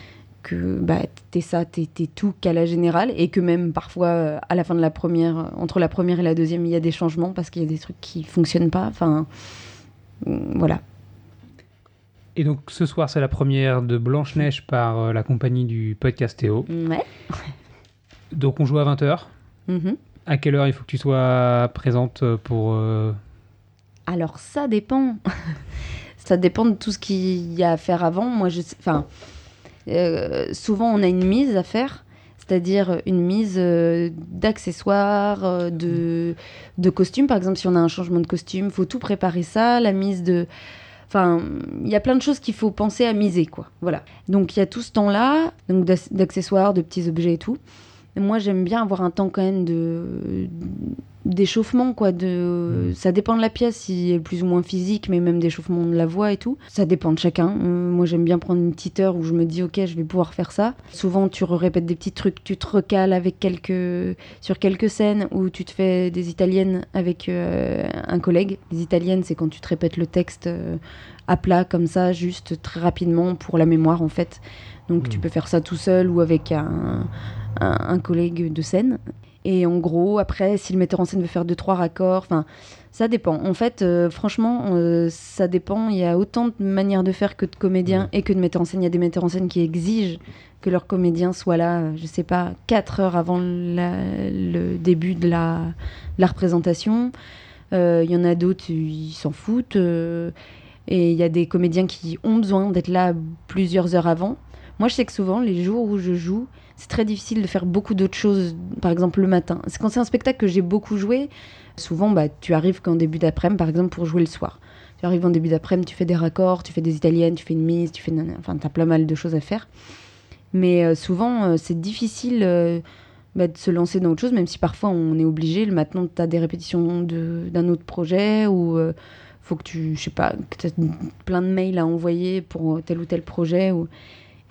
Que bah, t'es ça, t'es tout qu'à la générale. Et que même parfois, euh, à la fin de la première, entre la première et la deuxième, il y a des changements parce qu'il y a des trucs qui fonctionnent pas. Enfin, euh, voilà. Et donc ce soir, c'est la première de Blanche-Neige par euh, la compagnie du podcast Théo. Ouais. Donc on joue à 20h. Mhm. À quelle heure il faut que tu sois présente pour... euh, Alors ça dépend. ça dépend de tout ce qu'il y a à faire avant. Moi, je, sais- enfin, euh, souvent on a une mise à faire, c'est-à-dire une mise euh, d'accessoires, euh, de, costumes. Par exemple, si on a un changement de costume, faut tout préparer ça. La mise de, enfin, il y a plein de choses qu'il faut penser à miser, quoi. Voilà. Donc il y a tout ce temps-là, donc d'ac- d'accessoires, de petits objets et tout. Moi, j'aime bien avoir un temps quand même de d'échauffement quoi de Mm. ça dépend de la pièce si elle est plus ou moins physique mais même d'échauffement de la voix et tout. Ça dépend de chacun. Euh, moi j'aime bien prendre une petite heure où je me dis ok je vais pouvoir faire ça. Souvent tu répètes des petits trucs tu te recales avec quelques sur quelques scènes où tu te fais des italiennes avec euh, un collègue. Les italiennes c'est quand tu te répètes le texte euh, à plat comme ça juste très rapidement pour la mémoire en fait. Donc tu Mm. peux faire ça tout seul ou avec un, un, un collègue de scène et en gros, après, si le metteur en scène veut faire deux, trois raccords, enfin, ça dépend. En fait, euh, franchement, euh, ça dépend. Il y a autant de manières de faire que de comédiens et que de metteurs en scène. Il y a des metteurs en scène qui exigent que leur comédien soit là, je sais pas, quatre heures avant la- le début de la, de la représentation. Euh, Il y en a d'autres, ils s'en foutent. et il y a des comédiens qui ont besoin d'être là plusieurs heures avant. Moi, je sais que souvent, les jours où je joue, c'est très difficile de faire beaucoup d'autres choses, par exemple le matin. C'est quand c'est un spectacle que j'ai beaucoup joué, souvent bah, tu arrives qu'en début d'après-midi, par exemple, pour jouer le soir. Tu arrives en début d'après-midi, tu fais des raccords, tu fais des italiennes, tu fais une mise, tu fais. nana- Enfin, t'as plein mal de choses à faire. Mais euh, souvent, euh, c'est difficile euh, bah, de se lancer dans autre chose, même si parfois on est obligé. Le matin, tu as des répétitions d'un autre projet ou faut que tu, je sais pas, que tu plein de mails à envoyer pour tel ou tel projet. Ou...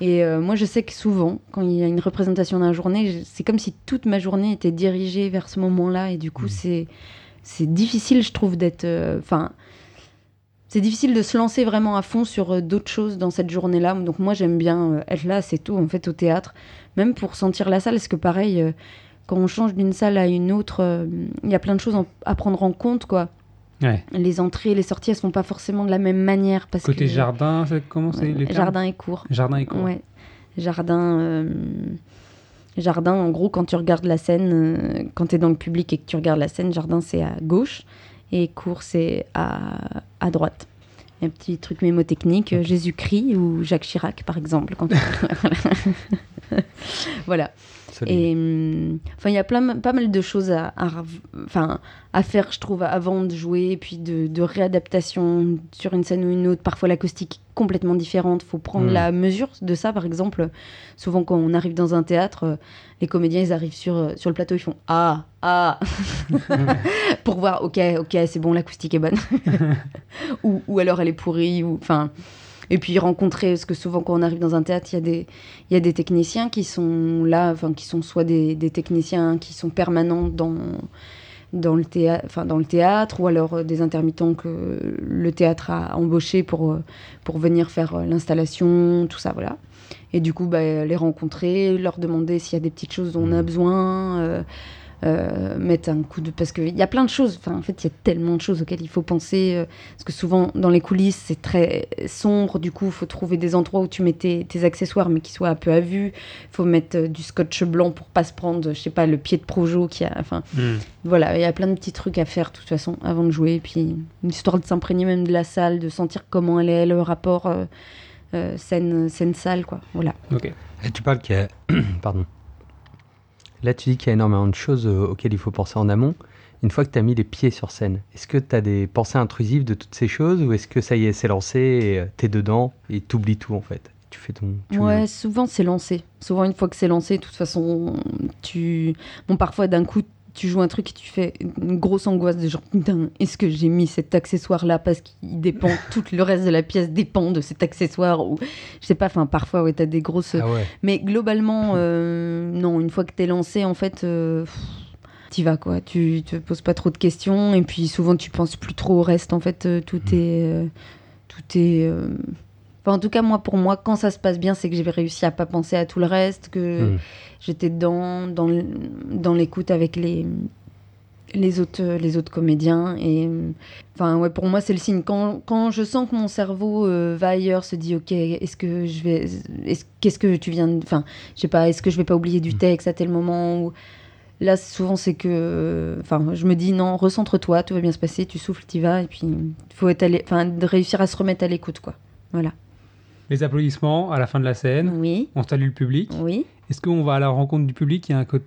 Et euh, moi, je sais que souvent, quand il y a une représentation d'un journée, c'est comme si toute ma journée était dirigée vers ce moment-là. Et du coup, Mhm. c'est c'est difficile, je trouve, d'être. euh, Enfin. c'est difficile de se lancer vraiment à fond sur euh, d'autres choses dans cette journée-là. Donc moi, j'aime bien être là, c'est tout, en fait, au théâtre. Même pour sentir la salle, parce que pareil, quand on change d'une salle à une autre, il y a plein de choses en- à prendre en compte, quoi. Ouais. Les entrées et les sorties, elles se font pas forcément de la même manière. Parce Côté que, jardin, comment c'est les Jardin et cours. Jardin et cours. Ouais. Jardin. euh, Jardin, en gros, quand tu regardes la scène, euh, quand tu es dans le public et que tu regardes la scène, jardin c'est à gauche et cours c'est à, à droite. Un petit truc mémotechnique, euh, Jésus-Christ ou Jacques Chirac par exemple. Quand voilà. Et hum, enfin, il y a plein, pas mal de choses à, enfin, faire, je trouve, avant de jouer, et puis de, de réadaptation sur une scène ou une autre. Parfois, l'acoustique est complètement différente. faut prendre Mm. la mesure de ça. Par exemple, souvent, quand on arrive dans un théâtre, euh, les comédiens, ils arrivent sur, euh, sur le plateau, ils font Ah, ah Pour voir, ok, ok, c'est bon, l'acoustique est bonne. ou, ou alors elle est pourrie, ou enfin. Et puis rencontrer, parce que souvent quand on arrive dans un théâtre, il y a des, y a des techniciens qui sont là, enfin qui sont soit des, des techniciens qui sont permanents dans, dans, le théâtre, enfin, dans le théâtre, ou alors euh, des intermittents que le théâtre a embauchés pour, euh, pour venir faire euh, l'installation, tout ça, voilà. Et du coup, bah, les rencontrer, leur demander s'il y a des petites choses dont on a Mhm. besoin, euh, euh, mettre un coup de parce qu'il y a plein de choses enfin en fait il y a tellement de choses auxquelles il faut penser euh, parce que souvent dans les coulisses c'est très sombre du coup il faut trouver des endroits où tu mets tes, tes accessoires mais qui soient un peu à vue il faut mettre euh, du scotch blanc pour pas se prendre je sais pas le pied de projo qui a enfin Hmm. voilà il y a plein de petits trucs à faire de toute façon avant de jouer et puis une histoire de s'imprégner même de la salle de sentir comment elle est le rapport euh, euh, scène scène salle quoi voilà Ok. Et tu parles qu'il y a... Pardon. Là, tu dis qu'il y a énormément de choses euh, auxquelles il faut penser en amont. Une fois que tu as mis les pieds sur scène, est-ce que tu as des pensées intrusives de toutes ces choses ou est-ce que ça y est, c'est lancé euh, t'es dedans et t'oublies tout en fait? Tu fais ton. tu Ouais, souvent c'est lancé. Souvent une fois que c'est lancé, de toute façon, tu. Bon, parfois d'un coup, tu joues un truc et tu fais une grosse angoisse de genre putain, est-ce que j'ai mis cet accessoire là parce qu'il dépend, tout le reste de la pièce dépend de cet accessoire ou je sais pas. Enfin, parfois ouais, t'as des grosses. Ah ouais. Mais globalement, euh, non, une fois que t'es lancé, en fait. euh, T'y vas quoi, tu te poses pas trop de questions et puis souvent tu penses plus trop au reste en fait, euh, tout est. euh, tout est. en tout cas, moi, pour moi, quand ça se passe bien, c'est que j'ai réussi à pas penser à tout le reste, que Mm. j'étais dans, dans, l'écoute avec les, les, autres, les autres comédiens. Et, enfin, ouais, pour moi, c'est le signe. Quand, quand je sens que mon cerveau euh, va ailleurs, se dit, OK, est-ce que je vais. est-ce- Qu'est-ce que tu viens de. Enfin, je sais pas, est-ce que je vais pas oublier du texte à tel moment ou... Là, souvent, c'est que. Enfin, je me dis, non, recentre-toi, tout va bien se passer, tu souffles, t'y vas, et puis il faut être allé- enfin, de réussir à se remettre à l'écoute, quoi. Voilà. Les applaudissements à la fin de la scène. Oui, On salue le public. oui. Est-ce qu'on va à la rencontre du public? Il y a un côté.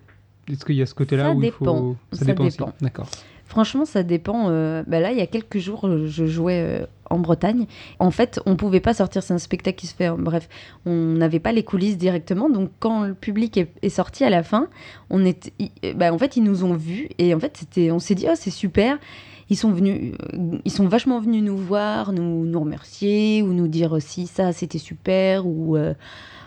Est-ce qu'il y a ce côté-là Ça où il dépend. faut. Ça dépend. D'accord. Franchement, ça dépend. euh, bah là, il y a quelques jours, euh, je jouais euh, en Bretagne. En fait, on pouvait pas sortir. C'est un spectacle qui se fait. en- bref, on n'avait pas les coulisses directement. Donc, quand le public est, est sorti à la fin, on était. i- euh, bah, en fait, ils nous ont vus et en fait, c'était. On s'est dit, oh, c'est super. Ils sont venus. euh, Ils sont vachement venus nous voir, nous, nous remercier ou nous dire aussi ça, c'était super ou. euh,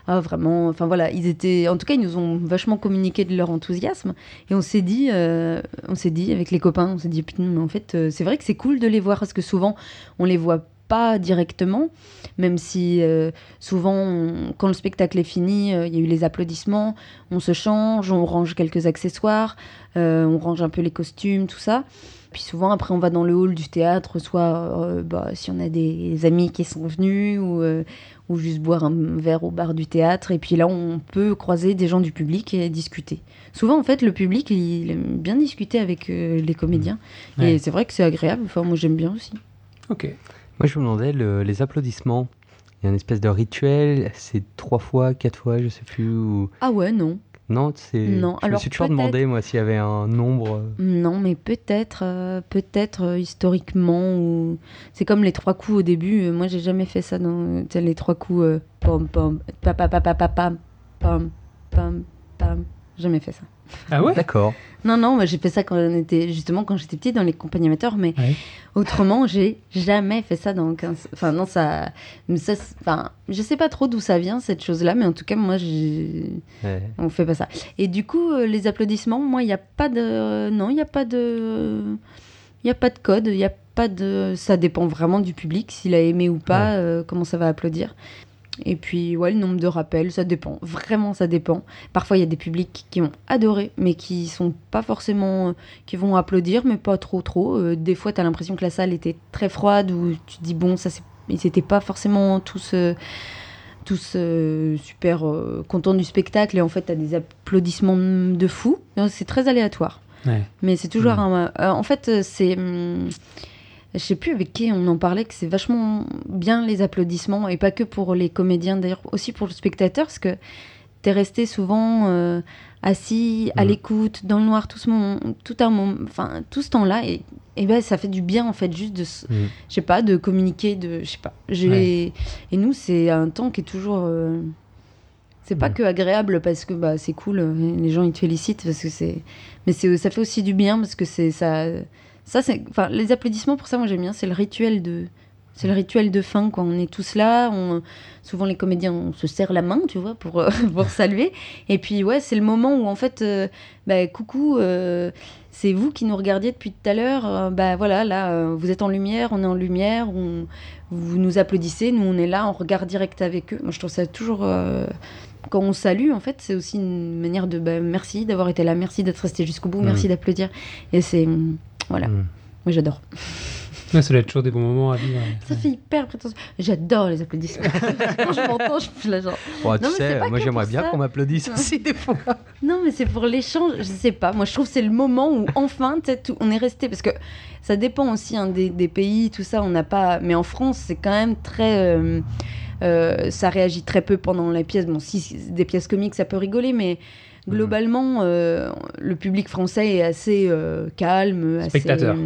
ah, vraiment, enfin voilà, ils étaient, en tout cas, ils nous ont vachement communiqué de leur enthousiasme. Et on s'est dit, euh, on s'est dit avec les copains, on s'est dit mais en fait, euh, c'est vrai que c'est cool de les voir parce que souvent, on les voit pas directement, même si euh, souvent, on- quand le spectacle est fini, euh, il y a eu les applaudissements, on se change, on range quelques accessoires, euh, on range un peu les costumes, tout ça. Puis souvent, après, on va dans le hall du théâtre, soit bah, si on a des amis qui sont venus ou, ou juste boire un verre au bar du théâtre. Et puis là, on peut croiser des gens du public et discuter. Souvent, en fait, le public, il, aime bien discuter avec les comédiens. Ouais. Et c'est vrai que c'est agréable. Enfin, moi, j'aime bien aussi. Ok. Moi, je me demandais, le- les applaudissements, il y a une espèce de rituel, c'est trois fois, quatre fois, je sais plus. Ou... Ah ouais, non. Non, c'est. Non, Je me alors suis toujours demandé, moi, s'il y avait un nombre. euh, Non, mais peut-être, euh, peut-être euh, historiquement, ou c'est comme les trois coups au début. euh, moi, j'ai jamais fait ça dans les trois coups. pom pom, pa pa pa pa pa pam, pam pam pam. Jamais fait ça. Ah ouais? D'accord. Non, non, moi j'ai fait ça quand on était justement quand j'étais petite dans les compagnies amateurs, mais Ouais. autrement, j'ai jamais fait ça dans 15. Enfin, non, ça. mais ça enfin, je sais pas trop d'où ça vient cette chose-là, mais en tout cas, moi, j'ai. Ouais. On fait pas ça. Et du coup, euh, les applaudissements, moi, il n'y a pas de. Non, il n'y a pas de. Il n'y a pas de code, il n'y a pas de. Ça dépend vraiment du public, s'il a aimé ou pas, euh, comment ça va applaudir. Et puis, ouais, le nombre de rappels, ça dépend. Vraiment, ça dépend. Parfois, il y a des publics qui ont adoré, mais qui sont pas forcément. euh, qui vont applaudir, mais pas trop, trop. Euh, des fois, tu as l'impression que la salle était très froide, ou tu te dis, bon, ça, c'est. Ils n'étaient pas forcément tous. euh, tous super contents du spectacle et en fait tu as des applaudissements de fou. C'est très aléatoire. Ouais. Mais c'est toujours Mhm. un... en fait, c'est... hum, je sais plus avec qui on en parlait, que c'est vachement bien les applaudissements, et pas que pour les comédiens, d'ailleurs aussi pour le spectateur, parce que t'es resté souvent euh, assis, à Mhm. l'écoute, dans le noir, tout ce, moment, tout, un moment, enfin, tout ce temps-là, et, et ben, ça fait du bien, en fait, juste de, je sais pas, de communiquer, de, je sais pas. Et nous, c'est un temps qui est toujours... euh, C'est pas Mhm. que agréable parce que bah, c'est cool, euh, les gens ils te félicitent parce que c'est, mais c'est ça fait aussi du bien parce que c'est ça, ça c'est, enfin les applaudissements pour ça moi j'aime bien, c'est le rituel de C'est le rituel de fin, quoi. On est tous là. On... Souvent, les comédiens, on se serre la main, tu vois, pour, euh, pour saluer. Et puis, ouais, c'est le moment où, en fait, euh, bah, coucou, euh, c'est vous qui nous regardiez depuis tout à l'heure. Bah voilà, là, vous êtes en lumière, on est en lumière. on- Vous nous applaudissez, nous, on est là, on regarde direct avec eux. Moi, je trouve ça toujours. Quand on salue, en fait, c'est aussi une manière de bah, merci d'avoir été là, merci d'être resté jusqu'au bout, Mm. merci d'applaudir. Et c'est. Voilà, Mm. moi j'adore. Ouais, ça doit être toujours des bons moments à vivre. Ça fait hyper prétentieux. J'adore les applaudissements. Quand je m'entends, je suis là genre. Bon, tu Non, sais, moi j'aimerais bien qu'on m'applaudisse aussi des fois. Non, mais c'est pour l'échange. Je sais pas. Moi, je trouve que c'est le moment où enfin, tout- on est resté parce que ça dépend aussi hein, des, des pays, tout ça. On n'a pas. Mais en France, c'est quand même très. euh, euh, ça réagit très peu pendant la pièce. Bon, si c'est des pièces comiques, ça peut rigoler, mais globalement, euh, le public français est assez euh, calme, assez, Spectateur.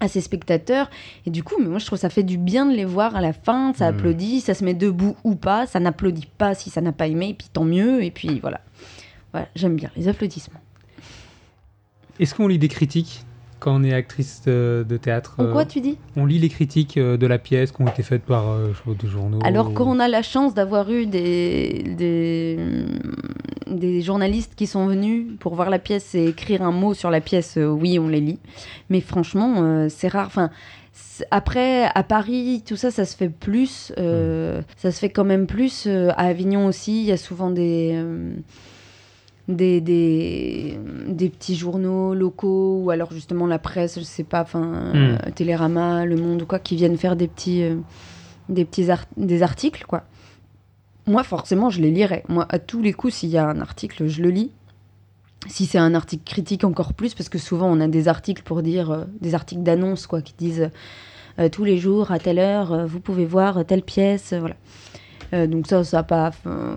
assez spectateur. Et du coup, mais moi, je trouve que ça fait du bien de les voir à la fin. Ça Mm. applaudit, ça se met debout ou pas. Ça n'applaudit pas si ça n'a pas aimé, et puis tant mieux. Et puis voilà. Voilà, j'aime bien les applaudissements. Est-ce qu'on lit des critiques quand on est actrice de, de théâtre En euh, quoi tu dis? On lit les critiques euh, de la pièce qui ont été faites par euh, des journaux. Alors, quand on a la chance d'avoir eu des, des, des journalistes qui sont venus pour voir la pièce et écrire un mot sur la pièce, euh, oui, on les lit. Mais franchement, euh, c'est rare. Enfin, après, à Paris, tout ça, ça se fait plus. euh, Ça se fait quand même plus. euh, à Avignon aussi, il y a souvent des. euh, des, des, des petits journaux locaux ou alors justement la presse, je sais pas, enfin euh, Télérama, Le Monde ou quoi, qui viennent faire des petits, des petits art- des articles quoi. Moi forcément je les lirai. Moi à tous les coups s'il y a un article je le lis. Si c'est un article critique encore plus parce que souvent on a des articles pour dire euh, des articles d'annonce quoi qui disent euh, tous les jours à telle heure euh, vous pouvez voir telle pièce voilà. Donc ça, ça n'a pas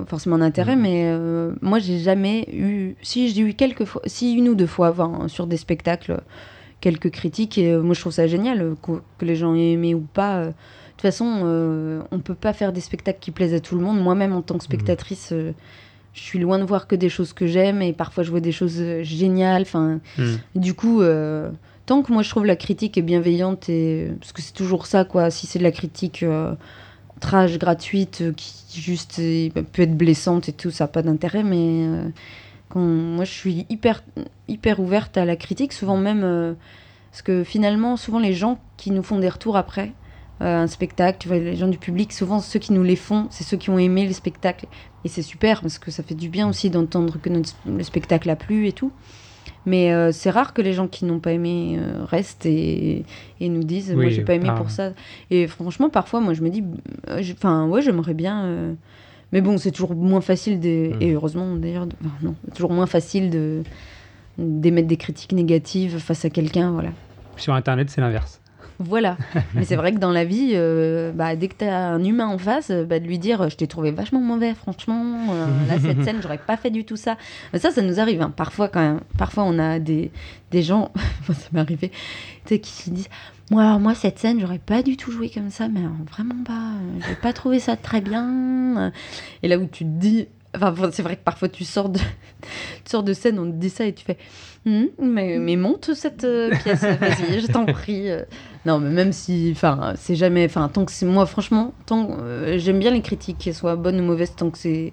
forcément d'intérêt, Mhm. mais moi j'ai jamais eu, si j'ai eu quelques fois, si une ou deux fois enfin, sur des spectacles, quelques critiques, et moi je trouve ça génial, que, que les gens aient aimé ou pas. De toute façon, euh, on peut pas faire des spectacles qui plaisent à tout le monde. Moi-même en tant que spectatrice, euh, je suis loin de voir que des choses que j'aime, et parfois je vois des choses euh, géniales. Enfin, Hmm. du coup, euh, tant que moi je trouve la critique est bienveillante, et parce que c'est toujours ça, quoi. Si c'est de la critique trash gratuite qui juste euh, peut être blessante et tout, ça n'a pas d'intérêt. Mais quand moi je suis hyper hyper ouverte à la critique, souvent même parce que finalement, souvent les gens qui nous font des retours après. Euh, un spectacle, tu vois, les gens du public, souvent ceux qui nous les font, c'est ceux qui ont aimé le spectacle. Et c'est super parce que ça fait du bien aussi d'entendre que notre, le spectacle a plu et tout. Mais euh, c'est rare que les gens qui n'ont pas aimé euh, restent et, et nous disent moi Oui, j'ai pas aimé pour ça. Et franchement, parfois, moi je me dis, enfin ouais, j'aimerais bien. mais bon, c'est toujours moins facile de, Mm. et heureusement d'ailleurs, de- enfin, non, toujours moins facile de d'émettre des critiques négatives face à quelqu'un, voilà. Sur Internet, c'est l'inverse. Voilà. Mais c'est vrai que dans la vie, euh, bah, dès que tu as un humain en face, euh, bah, de lui dire euh, Je t'ai trouvé vachement mauvais, franchement. euh, là, cette scène, j'aurais pas fait du tout ça. Mais ça, ça nous arrive. hein. Parfois, quand même. Parfois, on a des, des gens, ça m'est arrivé, qui se disent moi, alors, moi, cette scène, j'aurais pas du tout joué comme ça, mais vraiment pas. J'ai pas trouvé ça très bien. Et là où tu te dis. Enfin, c'est vrai que parfois tu sors de, tu sors de scène, on te dit ça et tu fais Hum, mais, mais monte cette euh, pièce, vas-y, je t'en prie. Non, mais même si, enfin, c'est jamais, enfin, tant que c'est moi, franchement, tant euh, j'aime bien les critiques, qu'elles soient bonnes ou mauvaises, tant que c'est,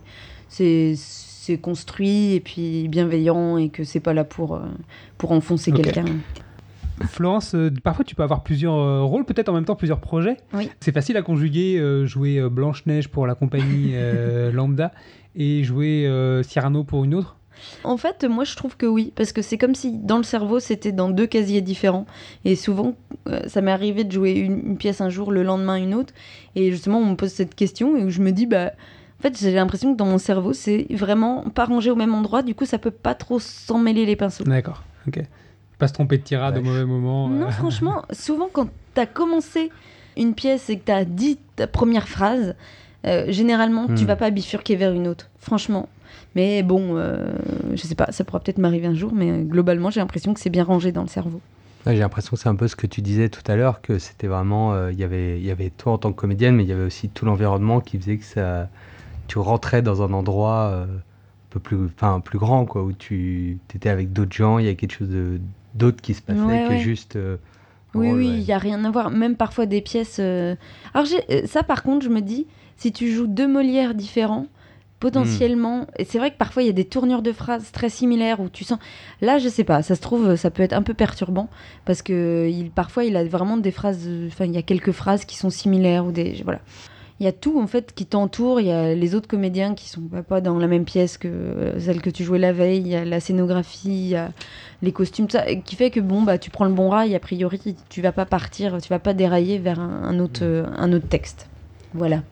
c'est, c'est construit et puis bienveillant et que c'est pas là pour, euh, pour enfoncer Ok. quelqu'un. Florence, euh, parfois tu peux avoir plusieurs euh, rôles, peut-être en même temps plusieurs projets. Oui. C'est facile à conjuguer, euh, jouer euh, Blanche-Neige pour la compagnie euh, Lambda et jouer euh, Cyrano pour une autre? En fait, moi, je trouve que oui, parce que c'est comme si dans le cerveau, c'était dans deux casiers différents. Et souvent, euh, ça m'est arrivé de jouer une, une pièce un jour, le lendemain une autre. Et justement, on me pose cette question et où je me dis, bah, en fait, j'ai l'impression que dans mon cerveau, c'est vraiment pas rangé au même endroit. Du coup, ça peut pas trop s'en mêler les pinceaux. D'accord, ok. Pas se tromper de tirade Ouais. au mauvais moment. Non, euh. franchement, souvent quand t'as commencé une pièce et que t'as dit ta première phrase, euh, généralement, tu Hmm. vas pas bifurquer vers une autre. Franchement. Mais bon, euh, je sais pas, ça pourra peut-être m'arriver un jour, mais globalement, j'ai l'impression que c'est bien rangé dans le cerveau. Ouais, J'ai l'impression que c'est un peu ce que tu disais tout à l'heure, que c'était vraiment, euh, il y avait, il y avait toi en tant que comédienne, mais il y avait aussi tout l'environnement qui faisait que ça, tu rentrais dans un endroit euh, un peu plus, enfin plus grand, quoi, où tu étais avec d'autres gens, il y a quelque chose d'autre qui se passait Ouais, que ouais. juste euh, Oui, rôle, oui, il y a rien à voir. Même parfois des pièces. Alors ça, par contre, je me dis, si tu joues deux Molières différents, potentiellement, et c'est vrai que parfois il y a des tournures de phrases très similaires où tu sens. Là, je sais pas, ça se trouve, ça peut être un peu perturbant parce que il, parfois il a vraiment des phrases. Enfin, il y a quelques phrases qui sont similaires ou des. Voilà. Il y a tout en fait qui t'entoure. Il y a les autres comédiens qui sont pas- dans la même pièce que euh, celle que tu jouais la veille. Il y a la scénographie, il y a les costumes, tout ça, qui fait que bon bah tu prends le bon rail. A priori, tu vas pas partir, tu vas pas dérailler vers un, un autre, euh, un autre texte. Voilà.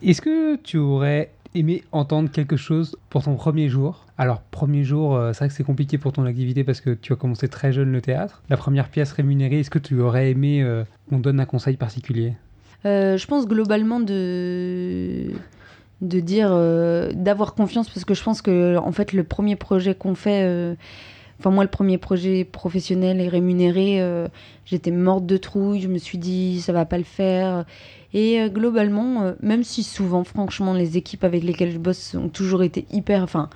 Est-ce que tu aurais aimé entendre quelque chose pour ton premier jour. Alors, premier jour, euh, c'est vrai que c'est compliqué pour ton activité parce que tu as commencé très jeune le théâtre. La première pièce rémunérée, est-ce que tu aurais aimé euh, qu'on donne un conseil particulier? Euh, je pense globalement de de dire euh, d'avoir confiance parce que je pense que en fait le premier projet qu'on fait enfin moi le premier projet professionnel et rémunéré j'étais morte de trouille. Je me suis dit ça va pas le faire et euh, globalement euh, même si souvent franchement les équipes avec lesquelles je bosse ont toujours été hyper enfin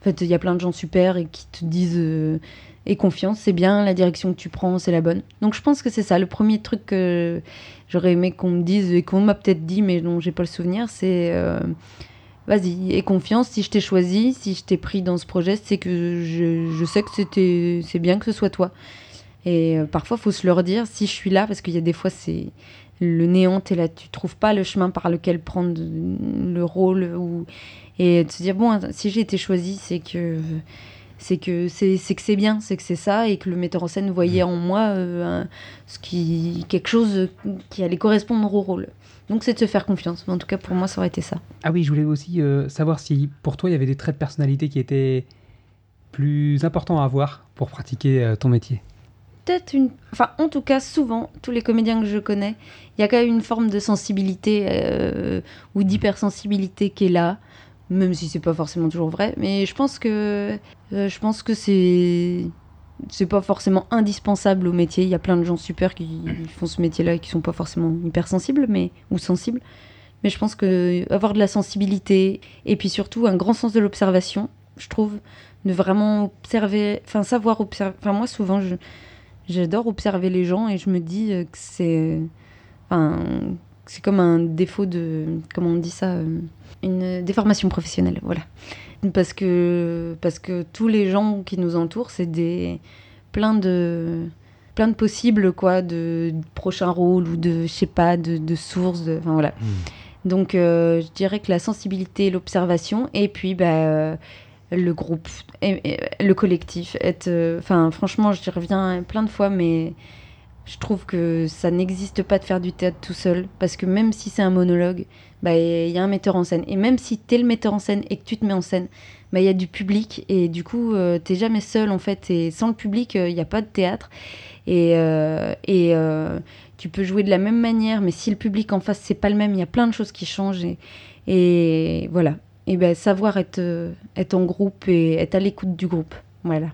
en fait il y a plein de gens super et qui te disent euh, et confiance c'est bien la direction que tu prends c'est la bonne. Donc je pense que c'est ça. Le premier truc que j'aurais aimé qu'on me dise et qu'on m'a peut-être dit mais dont j'ai pas le souvenir c'est euh, vas-y aie confiance. Si je t'ai choisi si je t'ai pris dans ce projet c'est que je, je sais que c'était c'est bien que ce soit toi. Et parfois faut se leur dire si je suis là parce qu'il y a des fois c'est le néant t'es là tu trouves pas le chemin par lequel prendre le rôle ou et de se dire bon si j'ai été choisi c'est que c'est que c'est c'est que c'est bien c'est que c'est ça et que le metteur en scène voyait en moi euh, un- ce qui quelque chose qui allait correspondre au rôle. Donc c'est de se faire confiance. Mais en tout cas pour moi ça aurait été ça. Ah oui, je voulais aussi euh, savoir si pour toi il y avait des traits de personnalité qui étaient plus importants à avoir pour pratiquer euh, ton métier. Peut-être une. Enfin, en tout cas, souvent, tous les comédiens que je connais, il y a quand même une forme de sensibilité euh, ou d'hypersensibilité qui est là, même si c'est pas forcément toujours vrai. Mais je pense que euh, je pense que c'est c'est pas forcément indispensable au métier. Il y a plein de gens super qui font ce métier-là et qui sont pas forcément hypersensibles, mais ou sensibles. Mais je pense que avoir de la sensibilité et puis surtout un grand sens de l'observation, je trouve, de vraiment observer, enfin savoir observer. Enfin moi souvent je J'adore observer les gens et je me dis euh, que c'est. Enfin, c'est comme un défaut de. Comment on dit ça euh, Une déformation professionnelle, voilà. Parce que, parce que tous les gens qui nous entourent, c'est des. plein de. plein de possibles, quoi, de, de prochains rôles ou de. je sais pas, de, de sources, de- enfin voilà. Donc euh, je dirais que la sensibilité, l'observation, et puis bah, le groupe, le collectif. être, euh, Enfin, franchement, j'y reviens plein de fois, mais je trouve que ça n'existe pas de faire du théâtre tout seul, parce que même si c'est un monologue, bah, il y a un metteur en scène. Et même si tu es le metteur en scène et que tu te mets en scène, bah, il y a du public, et du coup, euh, t'es jamais seul, en fait. Et sans le public, il n'y a pas de théâtre. Et, euh, et euh, tu peux jouer de la même manière, mais si le public en face, c'est pas le même, il y a plein de choses qui changent. Et, et voilà. Et ben, savoir être, euh, être en groupe et être à l'écoute du groupe. Voilà.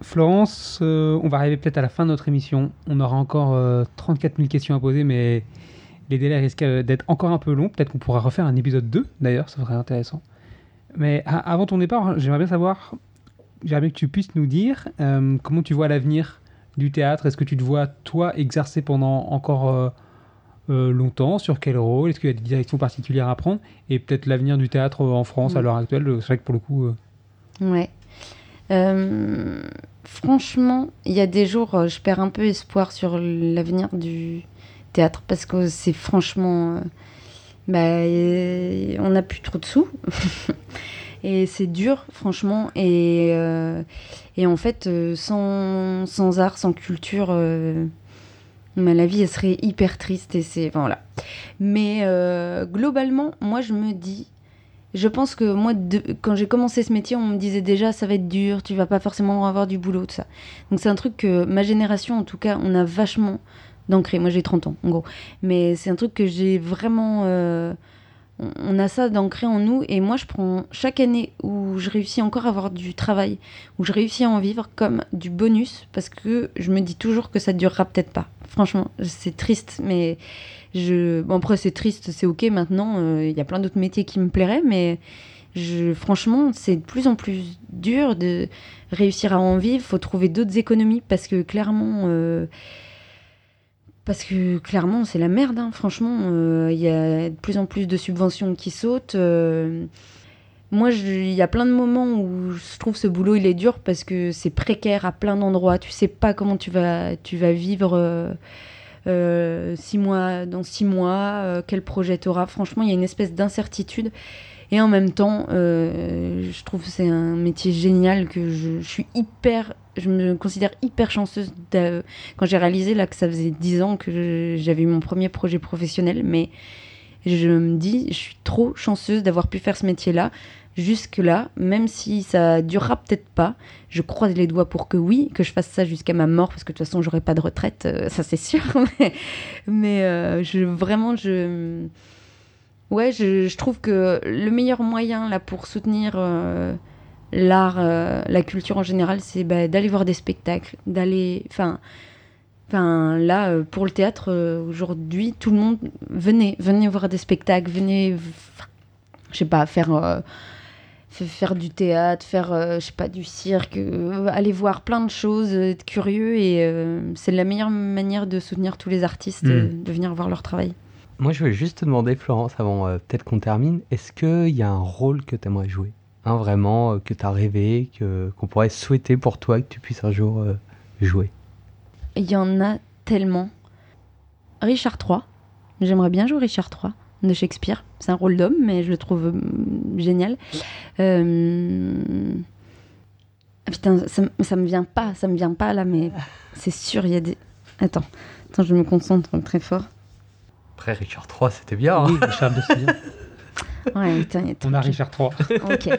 Florence, euh, on va arriver peut-être à la fin de notre émission. On aura encore euh, 34 000 questions à poser, mais les délais risquent euh, d'être encore un peu longs. Peut-être qu'on pourra refaire un épisode 2, d'ailleurs, ça serait intéressant. Mais a- avant ton départ, j'aimerais bien savoir, j'aimerais bien que tu puisses nous dire comment tu vois l'avenir du théâtre. Est-ce que tu te vois, toi, exercer pendant encore euh, euh, longtemps Sur quel rôle Est-ce qu'il y a des directions particulières à prendre Et peut-être l'avenir du théâtre euh, en France à l'heure actuelle. C'est vrai que pour le coup... euh, Ouais. Euh, franchement, il y a des jours, euh, je perds un peu espoir sur l'avenir du théâtre parce que c'est franchement. euh, bah, euh, on n'a plus trop de sous. et c'est dur, franchement. Et, euh, et en fait, euh, sans, sans art, sans culture. Mais la vie, elle serait hyper triste et c'est. Mais euh, globalement, moi, je me dis, je pense que moi, quand j'ai commencé ce métier, on me disait déjà ça va être dur, tu vas pas forcément avoir du boulot, tout ça. Donc c'est un truc que ma génération, en tout cas, on a vachement d'ancré. Moi j'ai 30 ans, en gros. Mais c'est un truc que j'ai vraiment... euh, on- a ça d'ancré en nous et moi je prends chaque année où je réussis encore à avoir du travail, où je réussis à en vivre comme du bonus parce que je me dis toujours que ça durera peut-être pas. Franchement, c'est triste, mais je... bon, après c'est triste, c'est ok maintenant, euh, il y a plein d'autres métiers qui me plairaient, mais franchement c'est de plus en plus dur de réussir à en vivre, faut trouver d'autres économies parce que clairement... euh, Parce que clairement, c'est la merde. hein. Franchement, euh, il y a de plus en plus de subventions qui sautent. euh. moi, il y a plein de moments où je trouve ce boulot il est dur parce que c'est précaire à plein d'endroits. Tu sais pas comment tu vas, tu vas vivre euh, six mois, dans six mois, quel projet tu auras. Franchement, il y a une espèce d'incertitude. Et en même temps, je trouve que c'est un métier génial que je suis hyper, je me considère hyper chanceuse quand j'ai réalisé là que ça faisait 10 ans que j'avais eu mon premier projet professionnel, mais je me dis, je suis trop chanceuse d'avoir pu faire ce métier-là jusque-là, même si ça durera peut-être pas. Je croise les doigts pour que oui, que je fasse ça jusqu'à ma mort, parce que de toute façon, j'aurai pas de retraite, euh, ça c'est sûr. mais euh, je, vraiment, je. Ouais, je, je trouve que le meilleur moyen là pour soutenir euh, l'art, euh, la culture en général, c'est bah, d'aller voir des spectacles, d'aller. Enfin, enfin là, euh, pour le théâtre, euh, aujourd'hui, tout le monde. Venez, venez voir des spectacles, venez. Je sais pas, faire. faire du théâtre, faire, je sais pas, du cirque, aller voir plein de choses, être curieux et c'est la meilleure manière de soutenir tous les artistes, Mm. euh, de venir voir leur travail. Moi, je voulais juste te demander, Florence, avant peut-être qu'on termine, est-ce qu'il y a un rôle que tu aimerais jouer? Hein, Vraiment, euh, que tu as rêvé, que, qu'on pourrait souhaiter pour toi que tu puisses un jour euh, jouer Il y en a tellement. Richard III. J'aimerais bien jouer Richard III de Shakespeare. C'est un rôle d'homme, mais je le trouve euh, génial. Euh, Putain, ça, ça me vient pas, ça me vient pas là, mais c'est sûr, il y a des. Attends, attends, je me concentre très fort. Après, Richard III, c'était bien. hein Oui, Richard II, c'est bien. Ouais, On a trop- Richard III. Ok.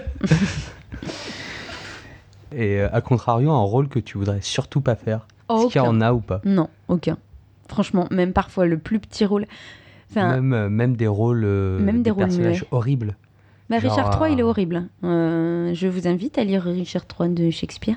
Et euh, à contrario, un rôle que tu voudrais surtout pas faire Est-ce qu'il y en a ou pas? Non, aucun. Franchement, même parfois le plus petit rôle. Enfin, même, euh, même des rôles, euh, Même des rôles personnages muets. horribles. Bah, Genre, Richard III, il est horrible. Euh, je vous invite à lire Richard III de Shakespeare.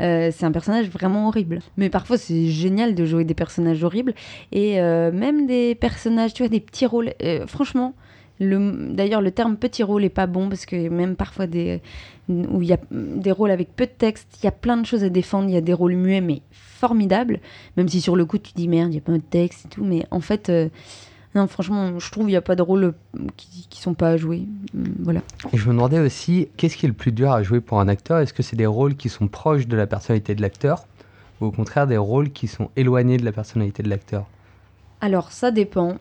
Euh, c'est un personnage vraiment horrible. Mais parfois, c'est génial de jouer des personnages horribles. Et euh, même des personnages, tu vois, des petits rôles. euh, franchement, d'ailleurs, le terme petit rôle est pas bon parce que même parfois, des, où il y a des rôles avec peu de texte, il y a plein de choses à défendre. Il y a des rôles muets, mais formidables. Même si sur le coup, tu dis merde, il y a pas de texte et tout. Mais en fait. euh, non, franchement, je trouve qu'il n'y a pas de rôles euh, qui, qui sont pas à jouer. Hum, Voilà. Et je me demandais aussi, qu'est-ce qui est le plus dur à jouer pour un acteur? Est-ce que c'est des rôles qui sont proches de la personnalité de l'acteur ou au contraire des rôles qui sont éloignés de la personnalité de l'acteur? Alors, ça dépend.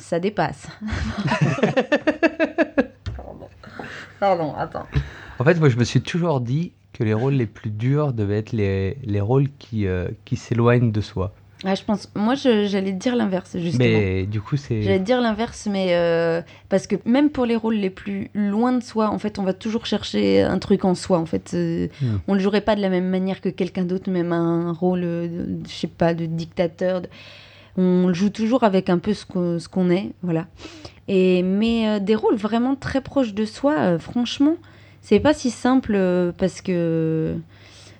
Ça dépasse. Pardon. Pardon, attends. En fait, moi, je me suis toujours dit que les rôles les plus durs devaient être les, les rôles qui, euh, qui s'éloignent de soi. Ah, je pense, moi, j'allais dire l'inverse, justement. Mais du coup, c'est... J'allais dire l'inverse, mais euh, parce que même pour les rôles les plus loin de soi, en fait, on va toujours chercher un truc en soi. En fait, Euh, Hmm. on le jouerait pas de la même manière que quelqu'un d'autre, même un rôle, euh, je sais pas, de dictateur. de- On joue toujours avec un peu ce qu'on est, voilà. Et mais euh, des rôles vraiment très proches de soi, euh, franchement, c'est pas si simple euh, parce que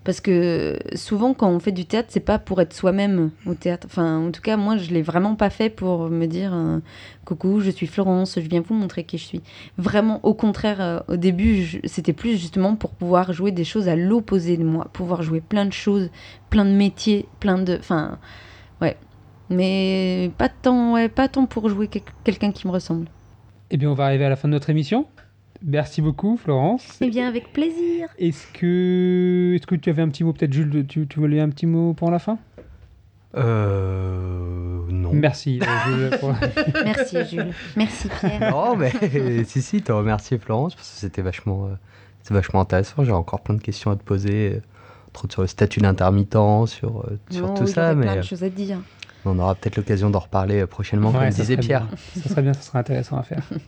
parce que souvent quand on fait du théâtre, c'est pas pour être soi-même au théâtre. Enfin, en tout cas, moi, je l'ai vraiment pas fait pour me dire coucou, je suis Florence, je viens vous montrer qui je suis. Vraiment, au contraire, au début, c'était plus justement pour pouvoir jouer des choses à l'opposé de moi, pouvoir jouer plein de choses, plein de métiers, plein de, enfin. Mais pas tant, ouais, pas tant pour jouer quel- quelqu'un qui me ressemble. Eh bien, on va arriver à la fin de notre émission. Merci beaucoup, Florence. Eh bien, avec plaisir. Est-ce que, est-ce que tu avais un petit mot, peut-être Jules, tu, tu voulais un petit mot pour la fin? Euh... Non. Merci. euh, Jules, Merci Jules. Merci Pierre. Non, mais si, si, te remercier Florence, parce que c'était vachement, euh, c'est vachement intéressant. J'ai encore plein de questions à te poser, euh, entre autres sur le statut d'intermittent, sur, euh, sur Non, tout oui, ça, mais plein euh, de choses à dire. On aura peut-être l'occasion d'en reparler euh, prochainement, Ouais, comme disait Pierre. bien. Ça serait bien, ça serait intéressant à faire.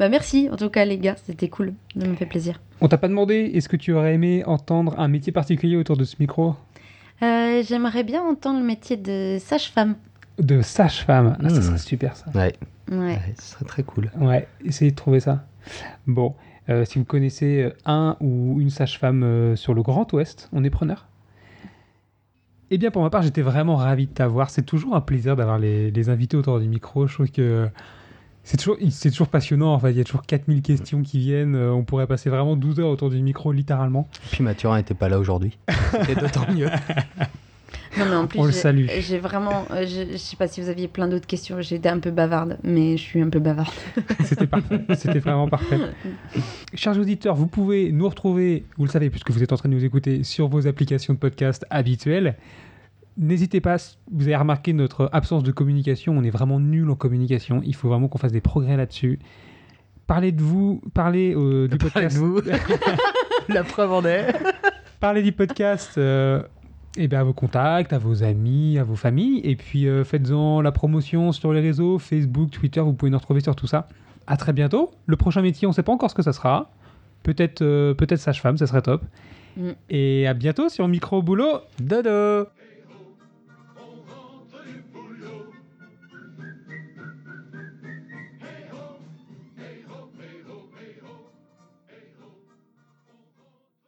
Bah merci en tout cas les gars, c'était cool, ça me fait plaisir. On t'a pas demandé, est-ce que tu aurais aimé entendre un métier particulier autour de ce micro? Euh, J'aimerais bien entendre le métier de sage-femme. De sage-femme. Ah, ça serait super ça. Ouais, Ouais. ouais, ce serait très cool. Ouais, essayez de trouver ça. Bon, euh, si vous connaissez un ou une sage-femme euh, sur le Grand Ouest, on est preneur? Eh bien, pour ma part, j'étais vraiment ravi de t'avoir. C'est toujours un plaisir d'avoir les, les invités autour du micro. Je trouve que c'est toujours, c'est toujours passionnant. En fait, il y a toujours 4000 questions qui viennent. Euh, On pourrait passer vraiment 12 heures autour du micro, littéralement. Puis Mathurin n'était pas là aujourd'hui. C'était d'autant mieux. Non, mais en plus, On le salue. J'ai vraiment. euh, Je, je sais pas si vous aviez plein d'autres questions. J'ai été un peu bavarde, mais je suis un peu bavarde. C'était parfait. C'était vraiment parfait. Chers auditeurs, vous pouvez nous retrouver, vous le savez, puisque vous êtes en train de nous écouter sur vos applications de podcast habituelles. N'hésitez pas, vous avez remarqué notre absence de communication. On est vraiment nul en communication. Il faut vraiment qu'on fasse des progrès là-dessus. Parlez de vous, parlez euh, du podcast. vous. La preuve en est. Parlez du podcast euh, eh ben, à vos contacts, à vos amis, à vos familles. Et puis euh, faites-en la promotion sur les réseaux, Facebook, Twitter. Vous pouvez nous retrouver sur tout ça. À très bientôt. Le prochain métier, on ne sait pas encore ce que ça sera. Peut-être euh, peut-être sage-femme, ça serait top. Mm. Et à bientôt sur Micro Boulot. Dodo